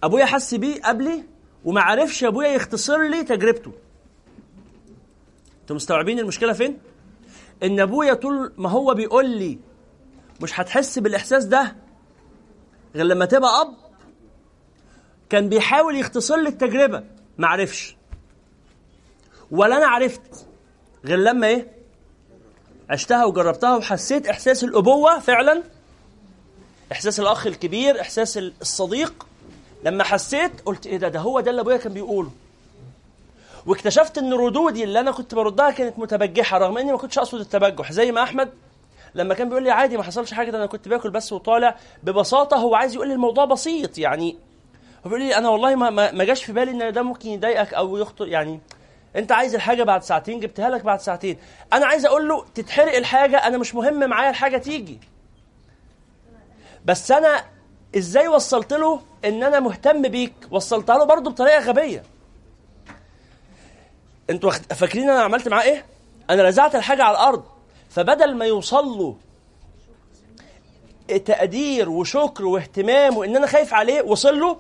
أبويا حس بيه قبلي وما عرفش أبويا يختصر لي تجربته. أنتوا مستوعبين المشكلة فين؟ إن أبويا طول ما هو بيقول لي مش هتحس بالإحساس ده غير لما تبقى أب كان بيحاول يختصر لي التجربة ما عرفش. ولا أنا عرفت غير لما إيه؟ عشتها وجربتها وحسيت إحساس الأبوة فعلا إحساس الأخ الكبير إحساس الصديق. لما حسيت قلت إيه ده؟ ده هو ده اللي أبويا كان بيقوله. واكتشفت إن ردودي اللي أنا كنت بردها كانت متبجحة رغم إني ما كنتش أقصد التبجح. زي ما أحمد لما كان بيقول لي عادي ما حصلش حاجة ده أنا كنت باكل بس وطالع ببساطة هو عايز يقول لي الموضوع بسيط يعني هو بيقول لي أنا والله ما ما جاش في بالي إن ده ممكن يضايقك أو يخطر يعني أنت عايز الحاجة بعد ساعتين جبتها لك بعد ساعتين. أنا عايز أقول له تتحرق الحاجة أنا مش مهم معايا الحاجة تيجي. بس أنا إزاي وصلت له إن أنا مهتم بيك؟ وصلتها له برضه بطريقة غبية. أنتوا فاكرين أنا عملت معاه إيه؟ أنا رزعت الحاجة على الأرض. فبدل ما يوصل له تقدير وشكر واهتمام وإن أنا خايف عليه وصل له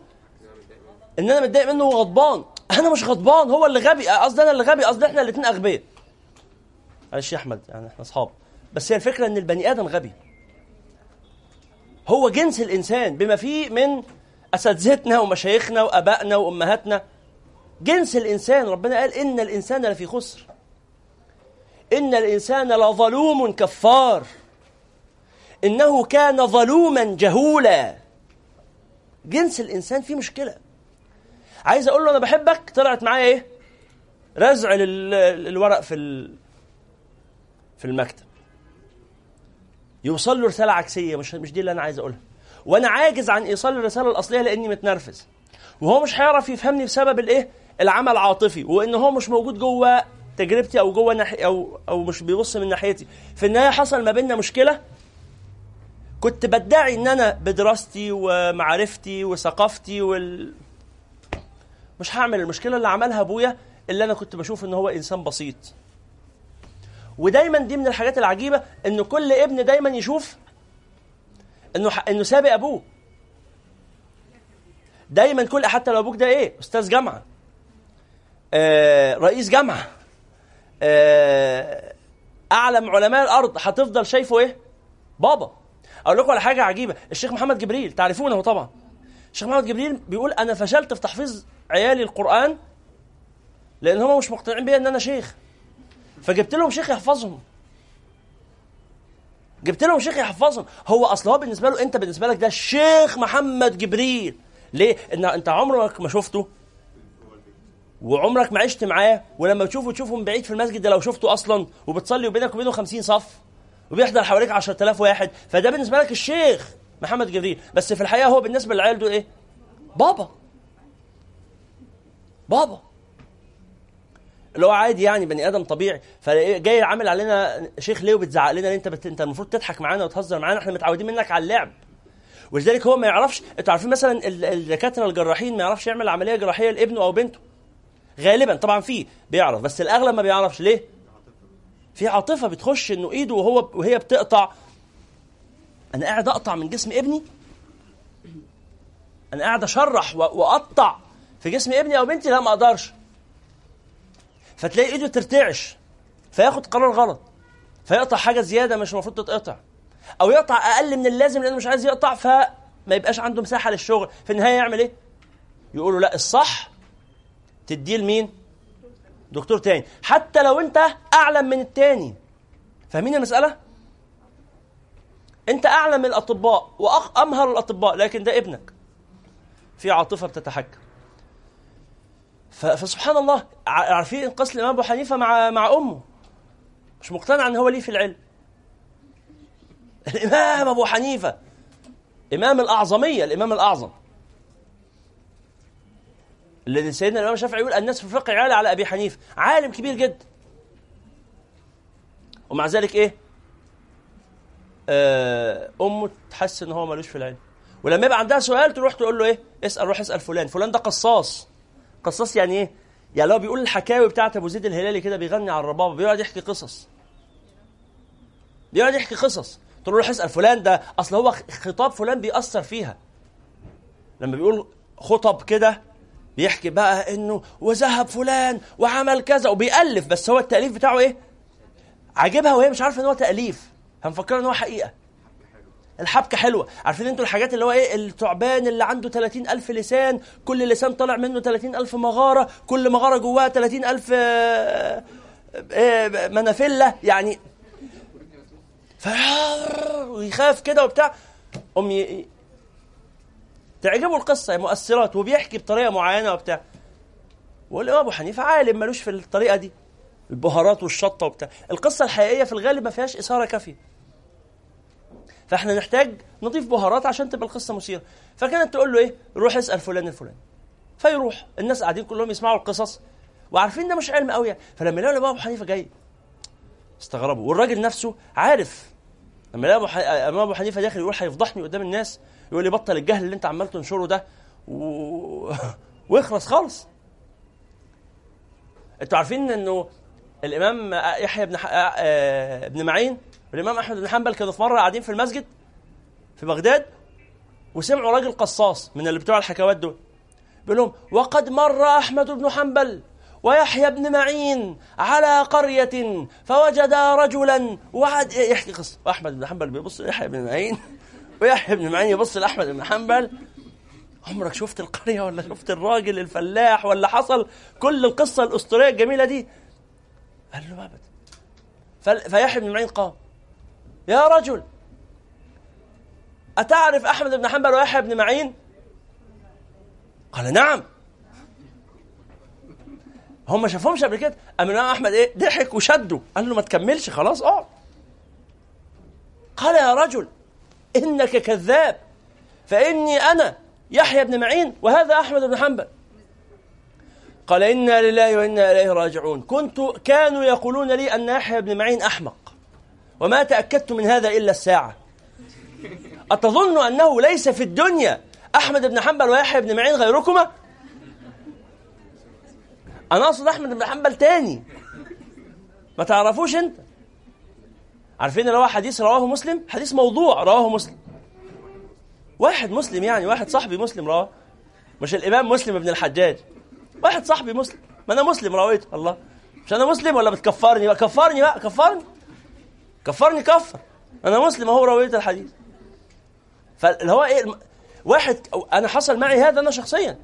إن أنا متضايق منه وغضبان أنا مش غضبان هو اللي غبي. قصدي أنا اللي غبي قصدي إحنا الاثنين أغبياء. معلش يا أحمد يعني إحنا أصحاب. بس هي الفكرة إن البني آدم غبي. هو جنس الإنسان بما فيه من أساتذتنا ومشايخنا وآبائنا وأمهاتنا. جنس الإنسان ربنا قال إن الإنسان لفي خسر. إن الإنسان لظلوم كفار. إنه كان ظلوما جهولا. جنس الإنسان فيه مشكلة. عايز أقول له أنا بحبك طلعت معايا إيه؟ رزع للورق في في المكتب. يوصل له رسالة عكسية مش مش دي اللي أنا عايز أقولها. وأنا عاجز عن إيصال الرسالة الأصلية لأني متنرفز. وهو مش هيعرف يفهمني بسبب الإيه؟ العمل عاطفي وإن هو مش موجود جوه تجربتي أو جوه ناحية أو أو مش بيبص من ناحيتي. في النهاية حصل ما بيننا مشكلة. كنت بدعي إن أنا بدراستي ومعرفتي وثقافتي وال مش هعمل المشكلة اللي عملها أبويا اللي أنا كنت بشوف إن هو إنسان بسيط. ودايما دي من الحاجات العجيبة إن كل ابن دايما يشوف إنه. إنه سابق أبوه. دايما كل حتى لو أبوك ده إيه؟ أستاذ جامعة. رئيس جامعة. آه أعلم علماء الأرض هتفضل شايفه إيه؟ بابا. أقول لكم على حاجة عجيبة. الشيخ محمد جبريل تعرفونه طبعا. الشيخ محمد جبريل بيقول أنا فشلت في تحفيظ عيالي القرآن لأن هم مش مقتنعين بيا إن أنا شيخ. فجبت لهم شيخ يحفظهم. جبت لهم شيخ يحفظهم. هو أصل هو بالنسبة له أنت بالنسبة لك ده الشيخ محمد جبريل. ليه؟ إن أنت عمرك ما شفته وعمرك ما عشت معاه ولما تشوفه تشوفه من بعيد في المسجد ده لو شفته أصلا وبتصلي وبينك وبينه 50 صف وبيحضر حواليك 10000 واحد فده بالنسبة لك الشيخ محمد جبريل. بس في الحقيقة هو بالنسبة للعيال دول إيه؟ بابا. بابا. اللي هو عادي يعني بني آدم طبيعي. فجاي عامل علينا شيخ ليه وبتزعق لنا أنت بت... أنت المفروض تضحك معانا وتهزر معانا إحنا متعودين منك على اللعب. ولذلك هو ما يعرفش أنتوا عارفين مثلا الدكاترة الجراحين ما يعرفش يعمل عملية جراحية لابنه أو بنته. غالبا. طبعا في بيعرف بس الأغلب ما بيعرفش. ليه؟ في عاطفة بتخش إنه إيده وهو وهي بتقطع. أنا قاعد أقطع من جسم ابني. أنا قاعد أشرح وأقطع في جسم ابني أو بنتي. لا ما أقدرش. فتلاقي إيده ترتعش. فياخد قرار غلط. فيقطع حاجة زيادة مش المفروض تتقطع. أو يقطع أقل من اللازم لأنه مش عايز يقطع فما يبقاش عنده مساحة للشغل. في النهاية يعمل إيه؟ يقولوا لا الصح تديه لمين؟ دكتور تاني. حتى لو انت اعلم من التاني. فاهمين المساله انت اعلم من الاطباء وامهر الاطباء لكن ده ابنك. في عاطفة بتتحكم. فسبحان الله عارفين قصة الإمام أبو حنيفة مع مع أمه. مش مقتنع إن هو ليه في العلم. الإمام أبو حنيفة امام الأعظمية الإمام الأعظم. الذي سيدنا الإمام الشافعي يقول الناس في الفقه عالي على أبي حنيفة. عالم كبير جدا ومع ذلك إيه؟ آه أمه تحس إن هو ملوش في العلم. ولما يبقى عندها سؤال تروح تقول له إيه؟ اسأل روح اسأل فلان. فلان ده قصاص. قصاص يعني إيه؟ يعني لو بيقول الحكاوي بتاعت أبو زيد الهلالي كده بيغني على الربابة بيقعد يحكي قصص. بيقعد يحكي قصص. تقول له روح اسأل فلان ده أصل هو خطاب فلان بيأثر فيها. لما بيقول خطب كده بيحكي بقى إنه وذهب فلان وعمل كذا وبيألف بس هو التأليف بتاعه إيه؟ عاجبها وهي مش عارفة إن هو تأليف. هنفكرها إن هو حقيقة. الحبكة حلوة. عارفين أنتوا الحاجات اللي هو إيه؟ الثعبان اللي عنده 30 ألف لسان كل لسان طالع منه 30 ألف مغارة كل مغارة جواها 30 ألف آه، آه، منافلة. يعني. ويخاف كده وبتاع. ي... تعجبه القصة مؤثرات وبيحكي بطريقة معينة وبتاع. والإمام أبو حنيفة عالم ملوش في الطريقة دي البهارات والشطة وبتاع. القصة الحقيقية في الغالب ما فيهاش إثارة كافية. فإحنا نحتاج نضيف بهارات عشان تبقى القصة مثيرة. فكانت تقول له إيه؟ روح اسأل فلان الفلاني. فيروح. الناس قاعدين كلهم يسمعوا القصص وعارفين ده مش علم قوي يعني. فلما يلاقوا الامام أبو حنيفة جاي استغربوا. والراجل نفسه عارف. لما يلاقي الامام أبو حنيفة داخل يقول هيفضحني قدام الناس يقول لي بطل الجهل اللي انت عمال تنشره ده و... واخلص خالص. أنتوا عارفين إنه الإمام يحيى بن ح... ابن معين والامام أحمد بن حنبل كانوا في مرة قاعدين في المسجد في بغداد وسمعوا راجل قصاص من اللي بتوع الحكوات دول. بيقول لهم وقد مر أحمد بن حنبل ويحيى بن معين على قرية فوجد رجلا وعد يحكي قصة. وأحمد بن حنبل بيبص ليحيى بن معين؟ ويحيى بن معين يبص لأحمد بن حنبل. عمرك شفت القرية ولا شفت الراجل الفلاح ولا حصل كل القصة الأسطورية الجميلة دي؟ قال له أبدا فيحيى بن معين قام. يا رجل أتعرف أحمد بن حنبل ويحيى بن معين؟ قال نعم. هم ما شافهمش قبل كده؟ قام أحمد إيه؟ ضحك وشده قال له ما تكملش خلاص اقعد قال يا رجل إنك كذاب. فإني أنا يحيى بن معين وهذا أحمد بن حنبل. قال إنا لله وإنا إليه راجعون. كنت كانوا يقولون لي أن يحيى بن معين أحمق. وما تأكدت من هذا إلا الساعة. أتظن أنه ليس في الدنيا أحمد بن حنبل ويحيى بن معين غيركما؟ أنا أقصد أحمد بن حنبل تاني. ما تعرفوش أنت؟ عارفين اللي هو حديث رواه مسلم؟ حديث موضوع رواه مسلم. واحد مسلم يعني واحد صاحبي مسلم رواه. مش الإمام مسلم ابن الحجاج. واحد صاحبي مسلم. ما أنا مسلم رويته الله. مش أنا مسلم ولا بتكفرني؟ بقى كفرني بقى كفرني. كفرني كفر. أنا مسلم أهو رويت الحديث. فاللي هو إيه واحد أنا حصل معي هذا أنا شخصيا.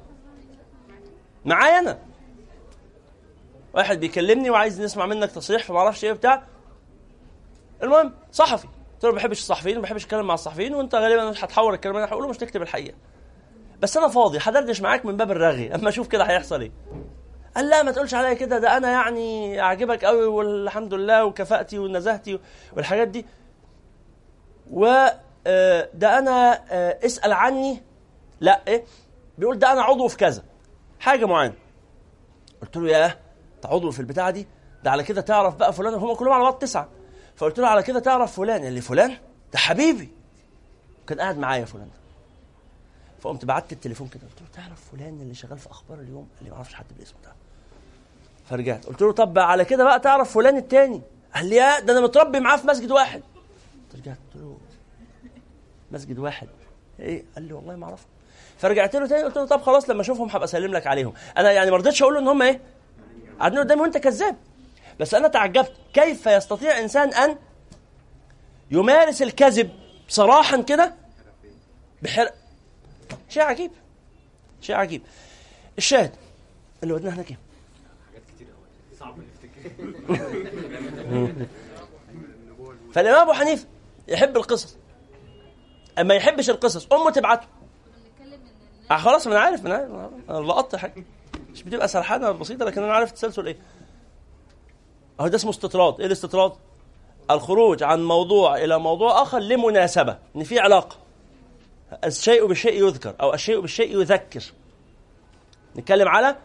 معايا أنا. واحد بيكلمني وعايز نسمع منك تصريح فما أعرفش إيه بتاع المهم صحفي. قلت له ما بحبش الصحفيين ما بحبش أتكلم مع الصحفيين وأنت غالبا هتحور الكلام اللي أنا هقوله مش تكتب الحقيقة بس أنا فاضي هدردش معاك من باب الرغي أما أشوف كده هيحصل إيه. قال لا ما تقولش عليا كده ده أنا يعني أعجبك قوي والحمد لله وكفاءتي ونزاهتي والحاجات دي. و آه، ده أنا آه، اسأل عني. لا إيه؟ بيقول ده أنا عضو في كذا. حاجة معينة. قلت له ياه أنت عضو في البتاعة دي؟ ده على كده تعرف بقى فلان هم كلهم على بعض تسعة. فقلت له على كده تعرف فلان؟ اللي فلان؟ ده حبيبي. كان قاعد معايا فلان ده. فقمت بعت التليفون كده. قلت له تعرف فلان اللي شغال في أخبار اليوم؟ اللي ما أعرفش حد بالاسم ده. فرجعت. قلت له طب على كده بقى تعرف فلان التاني. قال لي يا ده أنا متربي معاه في مسجد واحد. رجعت قلت له مسجد واحد؟ إيه؟ قال لي والله ما أعرفه. فرجعت له تاني قلت له طب خلاص لما أشوفهم هبقى أسلم لك عليهم. أنا يعني ما رضيتش أقول له إن هم إيه؟ قاعدين قدامي وأنت كذاب. بس أنا تعجبت. كيف يستطيع إنسان أن يمارس الكذب صراحا كده؟ بحر شيء عجيب. شيء عجيب. الشاهد. اللي ودناه هناك إيه؟ فالإمام أبو حنيفة يحب القصص. أما يحبش القصص أمه تبعته. آه خلاص ما أنا عارف أنا عارف. أنا حاجة. مش بتبقى سرحانة بسيطة لكن أنا عارف التسلسل إيه؟ أهو ده اسمه استطراد. إيه الاستطراد؟ الخروج عن موضوع إلى موضوع آخر لمناسبة إن في علاقة. الشيء بالشيء يذكر أو الشيء بالشيء يذكر. نتكلم على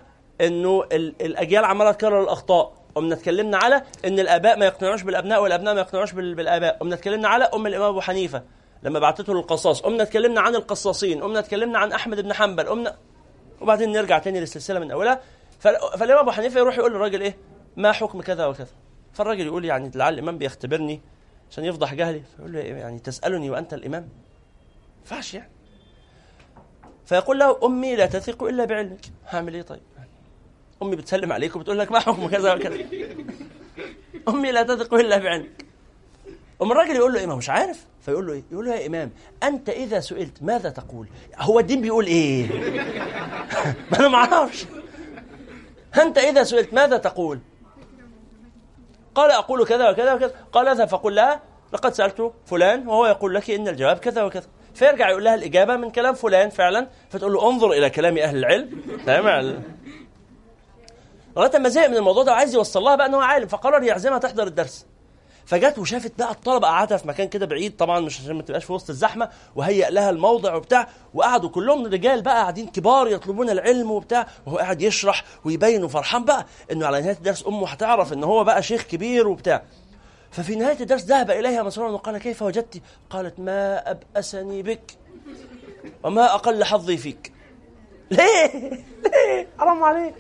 إنه الأجيال عماله تكرر الأخطاء. قمنا اتكلمنا على إن الآباء ما يقتنعوش بالأبناء والأبناء ما يقتنعوش بالآباء. قمنا اتكلمنا على أم الإمام أبو حنيفة لما بعتته للقصاص. قمنا اتكلمنا عن القصاصين. قمنا اتكلمنا عن أحمد بن حنبل. قمنا وبعدين نرجع تاني للسلسلة من أولها. فالإمام أبو حنيفة يروح يقول للراجل إيه؟ ما حكم كذا وكذا. فالراجل يقول يعني لعل الإمام بيختبرني عشان يفضح جهلي. فيقول له يعني تسألني وأنت الإمام؟ ما ينفعش يعني؟ فيقول له أمي لا تثق إلا بعلمك. هعمل إيه طيب؟ أمي بتسلم عليك وبتقول لك ما حكم كذا وكذا. أمي لا تثق إلا بعلمك. أم الراجل يقول له إيه؟ ما مش عارف. فيقول له إيه؟ يقول له يا إمام أنت إذا سئلت ماذا تقول؟ هو الدين بيقول إيه؟ ما أنا ما أعرفش. أنت إذا سئلت ماذا تقول؟ قال أقول كذا وكذا وكذا. قال أذهب فقل لها لقد سألت فلان وهو يقول لك إن الجواب كذا وكذا. فيرجع يقول لها الإجابة من كلام فلان فعلا فتقول له انظر إلى كلام أهل العلم. تمام؟ لغاية ما زهق من الموضوع ده وعايز يوصل لها بقى ان هو عالم فقرر يعزمها تحضر الدرس. فجت وشافت بقى الطلبة قعدها في مكان كده بعيد طبعا مش عشان ما تبقاش في وسط الزحمة وهيئ لها الموضع وبتاع وقعدوا كلهم رجال بقى قاعدين كبار يطلبون العلم وبتاع وهو قاعد يشرح ويبين وفرحان بقى إنه على نهاية الدرس أمه هتعرف إن هو بقى شيخ كبير وبتاع ففي نهاية الدرس ذهب إليها مسرورا وقال كيف وجدت؟ قالت ما أبأسني بك وما أقل حظي فيك ليه؟ ليه؟ حرام عليك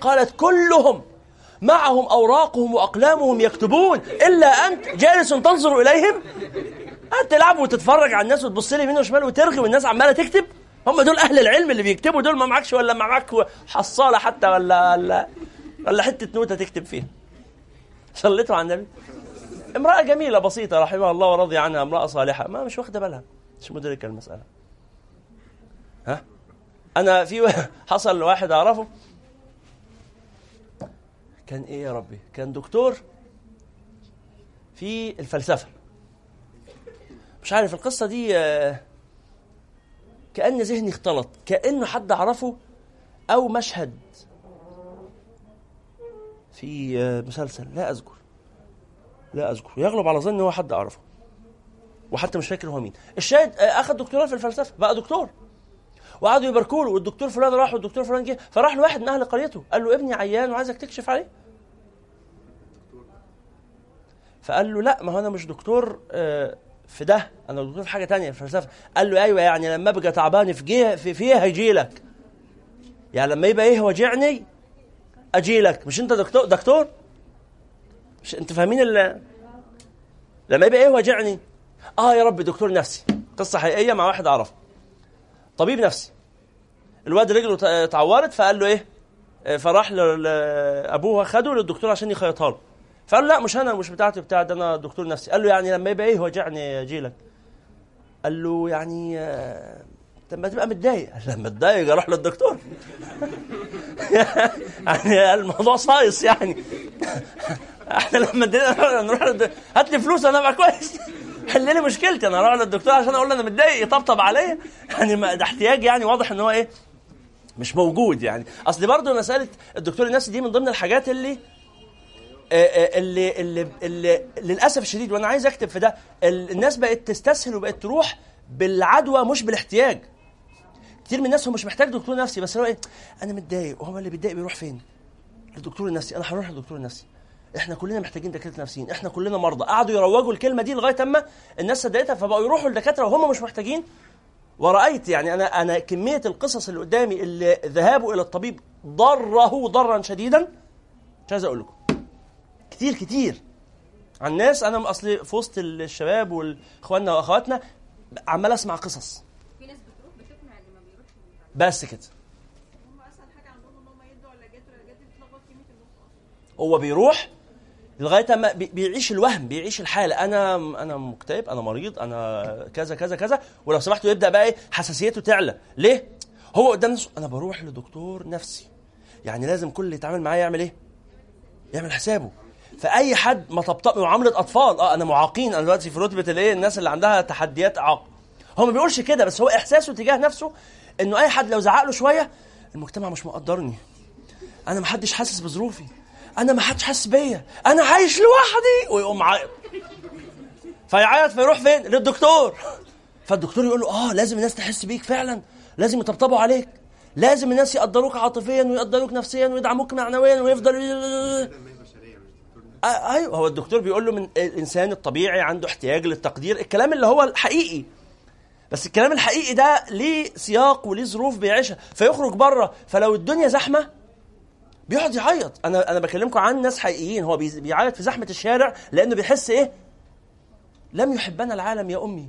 قالت كلهم معهم أوراقهم وأقلامهم يكتبون إلا أنت جالس تنظر إليهم؟ أنت تلعب وتتفرج على الناس وتبص لي يمين وشمال وترغي والناس عمالة تكتب؟ هم دول أهل العلم اللي بيكتبوا دول ما معكش ولا معك حصالة حتى ولا ولا ولا حتة نوتة تكتب فيها. صليتوا على النبي؟ امرأة جميلة بسيطة رحمها الله ورضي عنها امرأة صالحة ما مش واخدة بالها مش مدركة المسألة. ها؟ أنا في حصل لواحد أعرفه كان إيه يا ربي؟ كان دكتور في الفلسفة. مش عارف القصة دي آه، كأن ذهني اختلط كانه حد أعرفه أو مشهد. في آه، مسلسل لا أذكر. لا أذكر. يغلب على ظني هو حد أعرفه. وحتى مش فاكر هو مين. الشاهد آه، أخذ دكتوراه في الفلسفة. بقى دكتور. وقعدوا يباركوا له والدكتور فلان راح والدكتور فلان جه. فراح لواحد من أهل قريته قال له ابني عيان وعايزك تكشف عليه. فقال له لا ما هو أنا مش دكتور آه، في ده أنا دكتور في حاجة تانية في فلسفه قال له أيوه يعني لما أبقى تعبان في جيه في فيه هيجي لك. يعني لما يبقى إيه وجعني أجي لك. مش أنت دكتور دكتور؟ مش أنت فاهمين ال لما يبقى إيه وجعني آه يا رب دكتور نفسي. قصة حقيقية مع واحد أعرفه. طبيب نفسي. الواد رجله اتعورت فقال له إيه؟ فراح لابوها خده للدكتور عشان يخيطها له. فقال له لا مش أنا مش بتاعتي بتاع ده أنا دكتور نفسي. قال له يعني لما يبقى إيه؟ وجعني أجي قال له يعني آه، لما تبقى متضايق. لما اتضايق أروح للدكتور. يعني الموضوع صايص يعني. إحنا لما ادينا نروح هات لي فلوس أنا أبقى كويس. حل لي مشكلتي أنا أروح للدكتور عشان أقول له أنا متضايق يطبطب عليا. يعني ده احتياج يعني واضح إن هو إيه مش موجود يعني. أصل برضه مسألة الدكتور النفسي دي من ضمن الحاجات اللي آه، آه، اللي, اللي, اللي للأسف الشديد وأنا عايز أكتب في ده الناس بقت تستسهل وبقت تروح بالعدوى مش بالاحتياج. كتير من الناس هو مش محتاج دكتور نفسي بس هو إيه أنا متضايق وهو اللي بيتضايق بيروح فين؟ للدكتور النفسي أنا هروح للدكتور النفسي. إحنا كلنا محتاجين دكاترة نفسيين. إحنا كلنا مرضى. قعدوا يروجوا الكلمة دي لغاية اما الناس صدقتها فبقوا يروحوا للدكاتره وهم مش محتاجين. ورأيت يعني أنا أنا كمية القصص اللي قدامي اللي ذهابه إلى الطبيب ضره ضرا شديدا. مش عايز أقول لكم. كتير كتير. عن ناس أنا اصلي في وسط الشباب واخواننا وأخواتنا عمال أسمع قصص. في ناس بتروح بتقنع اللي ما بيروحش بس كده. هو بيروح لغاية ما بيعيش الوهم بيعيش الحالة. أنا أنا مكتئب أنا مريض أنا كذا كذا كذا. ولو سمحتوا يبدأ بقى إيه؟ حساسيته تعلى. ليه؟ هو قدام نفسه أنا بروح لدكتور نفسي. يعني لازم كل اللي يتعامل معايا يعمل إيه؟ يعمل حسابه. فأي حد ما طبطب معامله أطفال. آه أنا معاقين. أنا دلوقتي في رتبة الايه الناس اللي عندها تحديات اعاقه هو ما بيقولش كده بس هو إحساسه تجاه نفسه إنه أي حد لو زعق له شوية المجتمع مش مقدرني. أنا ما حدش حاسس بظروفي. أنا ما حدش حاسس بيا. أنا عايش لوحدي. ويقوم عايط فيعيط فيروح فين؟ للدكتور. فالدكتور يقول له آه لازم الناس تحس بيك فعلا. لازم يطبطبوا عليك. لازم الناس يقدروك عاطفيا ويقدروك نفسيا ويدعموك معنويا ويفضل أيوه هو الدكتور بيقول له من الإنسان الطبيعي عنده احتياج للتقدير. الكلام اللي هو الحقيقي. بس الكلام الحقيقي ده ليه سياق وليه ظروف بيعيشها. فيخرج بره. فلو الدنيا زحمة بيقعد يعيط. أنا أنا بكلمكم عن ناس حقيقيين. هو بيعيط في زحمة الشارع لأنه بيحس إيه؟ لم يحبنا العالم يا أمي.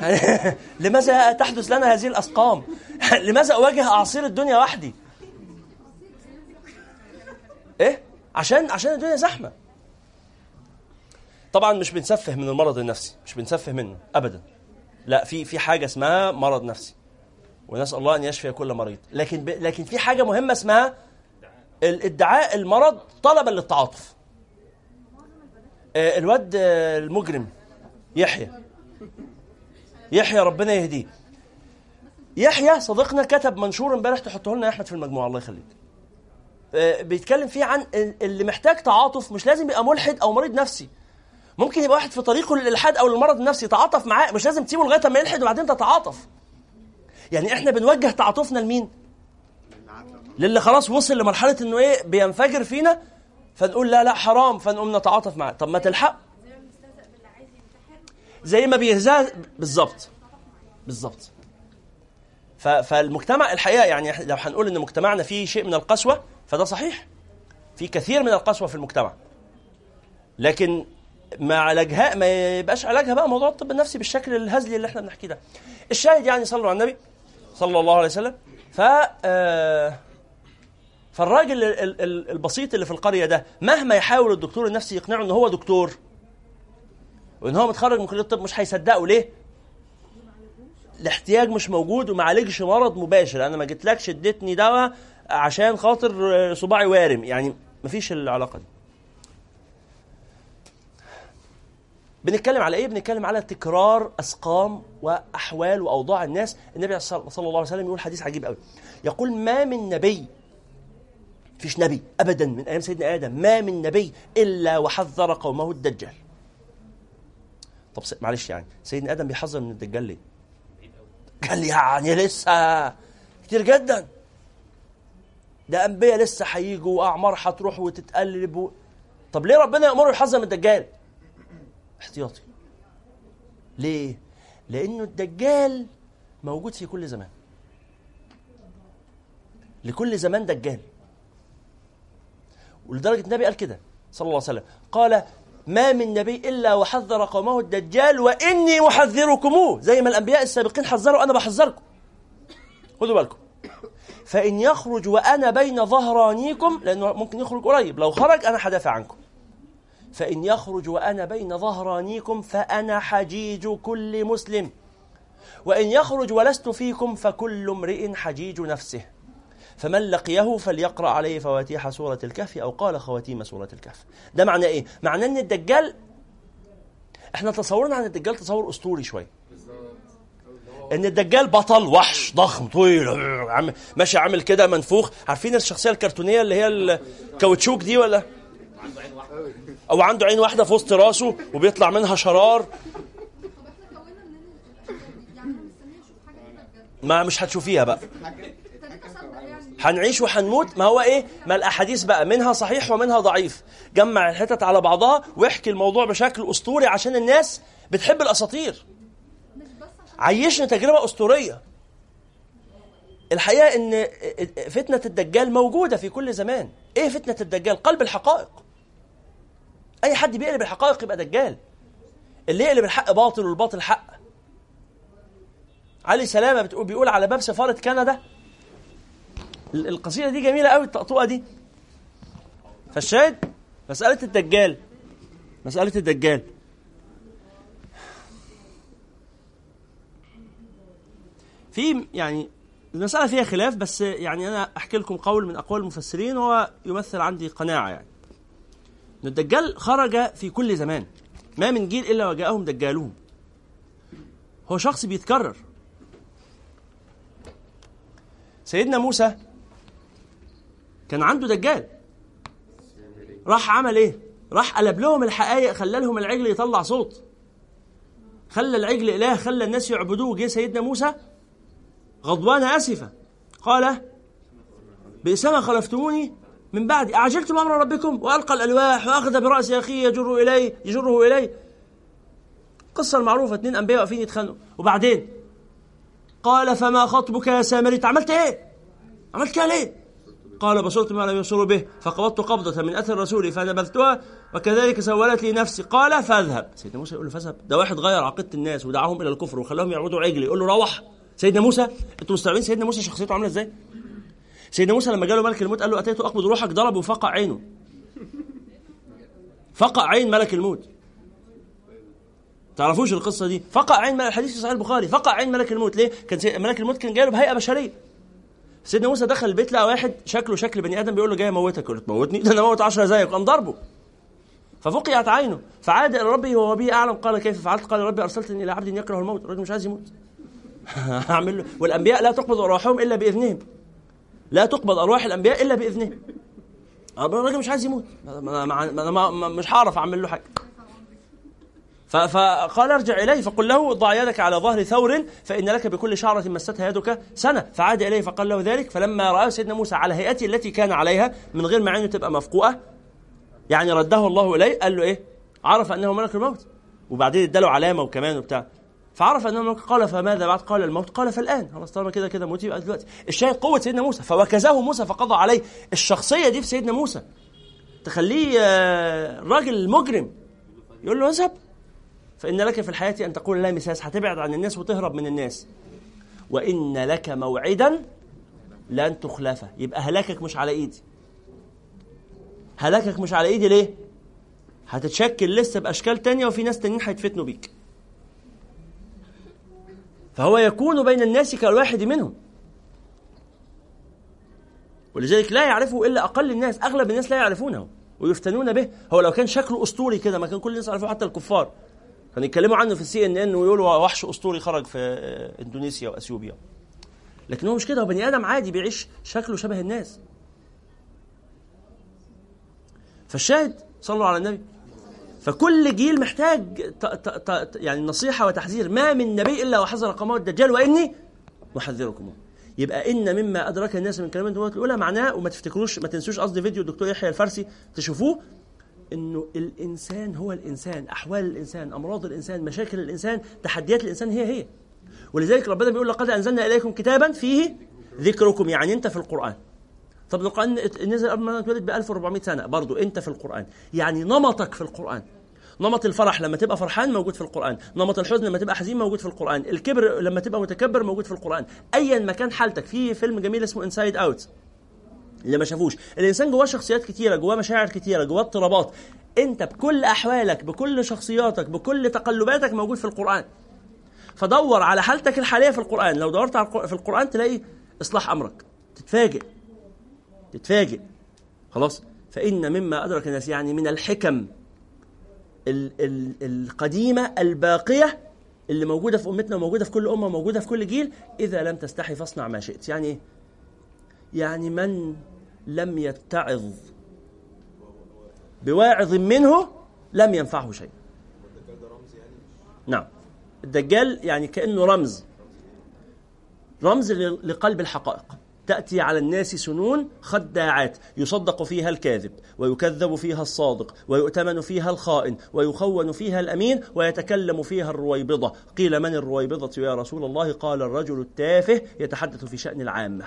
لماذا تحدث لنا هذه الاسقام لماذا أواجه أعاصير الدنيا وحدي؟ إيه؟ عشان عشان الدنيا زحمة. طبعا مش بنسفه من المرض النفسي. مش بنسفه منه. ابدا. لا في في حاجة اسمها مرض نفسي. ونسأل الله أن يشفي كل مريض. لكن ب... لكن في حاجة مهمة اسمها الادعاء المرض طلبا للتعاطف. آه، الواد آه، المجرم يحيى. يحيى ربنا يهديه. يحيى صديقنا كتب منشور امبارح تحطه لنا يا أحمد في المجموعة الله يخليك. آه، بيتكلم فيه عن اللي محتاج تعاطف مش لازم يبقى ملحد أو مريض نفسي. ممكن يبقى واحد في طريقه للإلحاد أو للمرض النفسي تعاطف معاه مش لازم تسيبه لغاية ما يلحد وبعدين تتعاطف. يعني إحنا بنوجه تعاطفنا لمين؟ للي خلاص وصل لمرحلة إنه إيه بينفجر فينا فنقول لا لا حرام فنقوم نتعاطف معاه. طب ما تلحق. زي ما بيهزأ بالظبط. بالظبط. فالمجتمع الحقيقة يعني لو هنقول إن مجتمعنا فيه شيء من القسوة فده صحيح. في كثير من القسوة في المجتمع. لكن ما علاجها ما يبقاش علاجها بقى موضوع الطب النفسي بالشكل الهزلي اللي إحنا بنحكيه ده. الشاهد يعني صلوا على النبي صلى الله عليه وسلم. ف آه، فالراجل البسيط اللي في القرية ده مهما يحاول الدكتور النفسي يقنعه إن هو دكتور وإن هو متخرج من كلية الطب مش هيصدقه. ليه؟ الاحتياج مش موجود وما عالجش مرض مباشر. أنا ما جيتلكش اديتني دواء عشان خاطر صباعي وارم. يعني مفيش العلاقة دي. بنتكلم على إيه؟ بنتكلم على تكرار أسقام وأحوال وأوضاع الناس. النبي صلى الله عليه وسلم يقول حديث عجيب قوي يقول ما من نبي فيش نبي ابدا من أيام سيدنا آدم ما من نبي إلا وحذر قومه الدجال. طب معلش يعني سيدنا آدم بيحذر من الدجال ليه؟ قال يعني لسه كتير جدا. ده أنبياء لسه هيجوا وأعمار هتروح وتتقلب و... طب ليه ربنا يأمره يحذر من الدجال؟ احتياطي. ليه؟ لأنه الدجال موجود في كل زمان. لكل زمان دجال. ولدرجة النبي قال كده صلى الله عليه وسلم. قال ما من نبي إلا وحذر قومه الدجال وإني محذركموه زي ما الأنبياء السابقين حذروا أنا بحذركم. خدوا بالكم. فإن يخرج وأنا بين ظهرانيكم لأنه ممكن يخرج قريب لو خرج أنا حدافع عنكم. فإن يخرج وأنا بين ظهرانيكم فأنا حجيج كل مسلم. وإن يخرج ولست فيكم فكل امرئ حجيج نفسه. فمن لقيه فليقرأ عليه فواتيح سورة الكهف أو قال خواتيم سورة الكهف. ده معنى إيه؟ معنى أن الدجال إحنا تصورنا عن الدجال تصور أسطوري شوية. إن الدجال بطل وحش ضخم طويل عم ماشي عامل كده منفوخ. عارفين الشخصية الكرتونية اللي هي الكاوتشوك دي ولا؟ أو عنده عين واحدة في وسط راسه وبيطلع منها شرار. ما مش هتشوفيها بقى. هنعيش وهنموت. ما هو إيه؟ ما الأحاديث بقى منها صحيح ومنها ضعيف. جمع الحتت على بعضها واحكي الموضوع بشكل أسطوري عشان الناس بتحب الأساطير. عيشنا تجربة أسطورية. الحقيقة إن فتنة الدجال موجودة في كل زمان. إيه فتنة الدجال؟ قلب الحقائق. أي حد بيقلب الحقائق يبقى دجال. اللي يقلب الحق باطل والباطل حق. علي سلامة بتقول بيقول على باب سفارة كندا القصيدة دي جميلة قوي الطقطقه دي. فالشاهد مسألة الدجال. مسألة الدجال. في يعني المسألة فيها خلاف بس يعني أنا أحكي لكم قول من أقوال المفسرين وهو يمثل عندي قناعة يعني. أن الدجال خرج في كل زمان ما من جيل إلا وجاءهم دجالون. هو شخص بيتكرر. سيدنا موسى كان عنده دجال. راح عمل إيه؟ راح قلب لهم الحقائق خلى لهم العجل يطلع صوت. خلى العجل إله خلى الناس يعبدوه. جه سيدنا موسى غضبان اسفا قال بئس ما خلفتموني من بعد أعجلتم أمر ربكم؟ وألقى الألواح وأخذ برأس أخيه يجر إليه يجره إليه. القصة المعروفة اثنين أنبياء واقفين يتخانقوا. وبعدين؟ قال فما خطبك يا سامري؟ عملت إيه؟ عملت كده ليه؟ قال بصرت ما لم يبصروا به فقبضت قبضة من أثر الرسول فنبذتها وكذلك سولت لي نفسي. قال فاذهب. سيدنا موسى يقول له فاذهب. ده واحد غير عقيدة الناس ودعاهم إلى الكفر وخلاهم يعبدوا عجل يقول له روح. سيدنا موسى أنتوا مستوعبين سيدنا موسى شخصيته عاملة إزاي؟ سيدنا موسى لما جاله ملك الموت قال له أتيت أقبض روحك؟ ضربه وفقع عينه. فقع عين ملك الموت. تعرفوش القصة دي؟ فقع عين ملك الحديث في صحيح البخاري. فقع عين ملك الموت. ليه؟ كان ملك الموت كان جاله بهيئة بشرية. سيدنا موسى دخل البيت لقى واحد شكله شكل بني آدم بيقول له جاي اموتك يقول له تموتني ده أنا أموت 10 زيك. قام ضربه. ففقعت عينه. فعاد إلى ربه وهو به أعلم. قال كيف فعلت؟ قال ربي أرسلتني إلى عبد يكره الموت. الرجل مش عايز يموت. هعمل له. والأنبياء لا تقبض أرواحهم إلا بإذنهم. لا تقبض أرواح الأنبياء إلا بإذنهم. الراجل مش عايز يموت. أنا مش هعرف أعمل له حاجة. فقال ارجع إليه فقل له ضع يدك على ظهر ثور فإن لك بكل شعرة مستها يدك سنة. فعاد إليه فقال له ذلك. فلما رأى سيدنا موسى على هيئته التي كان عليها من غير ما عينه تبقى مفقوءة يعني رده الله إليه قال له إيه؟ عرف أنه ملك الموت. وبعدين اداله علامة وكمان وبتاع. فعرف أنه ملك قال فماذا بعد؟ قال الموت. قال فالآن. خلاص طالما كده كده موت يبقى دلوقتي. الشاهد قوة سيدنا موسى. فوكزه موسى فقضى عليه. الشخصية دي في سيدنا موسى. تخليه آه، راجل مجرم. يقول له اذهب. فإن لك في الحياة أن تقول لا مساس هتبعد عن الناس وتهرب من الناس. وإن لك موعدا لن تخلفه. يبقى هلاكك مش على إيدي. هلاكك مش على إيدي ليه؟ هتتشكل لسه بأشكال تانية وفي ناس تانيين هيتفتنوا بيك. فهو يكون بين الناس كالواحد منهم. ولذلك لا يعرفه إلا أقل الناس أغلب الناس لا يعرفونه ويفتنون به. هو لو كان شكله أسطوري كده ما كان كل الناس يعرفوه حتى الكفار. كانوا يتكلموا عنه في السي ان ان ويقولوا وحش أسطوري خرج في إندونيسيا وإثيوبيا. لكن هو مش كده هو بني آدم عادي بيعيش شكله شبه الناس. فالشاهد صلوا على النبي. فكل جيل محتاج ت ت ت يعني نصيحة وتحذير. ما من نبي إلا وحذر قومه الدجال وإني محذركم. يبقى إن مما أدرك الناس من كلمات الأولى معناه وما تفتكروش ما تنسوش قصدي فيديو الدكتور يحيى الفارسي تشوفوه. إنه الإنسان هو الإنسان أحوال الإنسان أمراض الإنسان مشاكل الإنسان تحديات الإنسان هي هي. ولذلك ربنا بيقول لقد أنزلنا إليكم كتابا فيه ذكركم يعني أنت في القرآن. طب القران نزل قبل ما اتولد ب 1400 سنة برضه أنت في القرآن. يعني نمطك في القرآن. نمط الفرح لما تبقى فرحان موجود في القرآن. نمط الحزن لما تبقى حزين موجود في القرآن. الكبر لما تبقى متكبر موجود في القرآن. أيا ما كان حالتك. في فيلم جميل اسمه Inside Out اللي ما شافوش. الإنسان جواه شخصيات كتيرة جواه مشاعر كتيرة جواه اضطرابات. أنت بكل أحوالك بكل شخصياتك بكل تقلباتك موجود في القرآن. فدور على حالتك الحالية في القرآن. لو دورت في القرآن تلاقي إصلاح أمرك. تتفاجئ. تتفاجئ. خلاص؟ فإن مما أدرك الناس يعني من الحكم ال ال القديمة الباقية اللي موجودة في أمتنا وموجودة في كل أمة وموجودة في كل جيل إذا لم تستحي فاصنع ما شئت. يعني إيه؟ يعني من لم يتعظ. بواعظ منه لم ينفعه شيء. نعم. الدجال يعني كأنه رمز. رمز لقلب الحقائق. تأتي على الناس سنون خداعات. يصدق فيها الكاذب ويكذب فيها الصادق ويؤتمن فيها الخائن ويخون فيها الأمين ويتكلم فيها الرويبضة. قيل من الرويبضة يا رسول الله؟ قال الرجل التافه يتحدث في شأن العامة.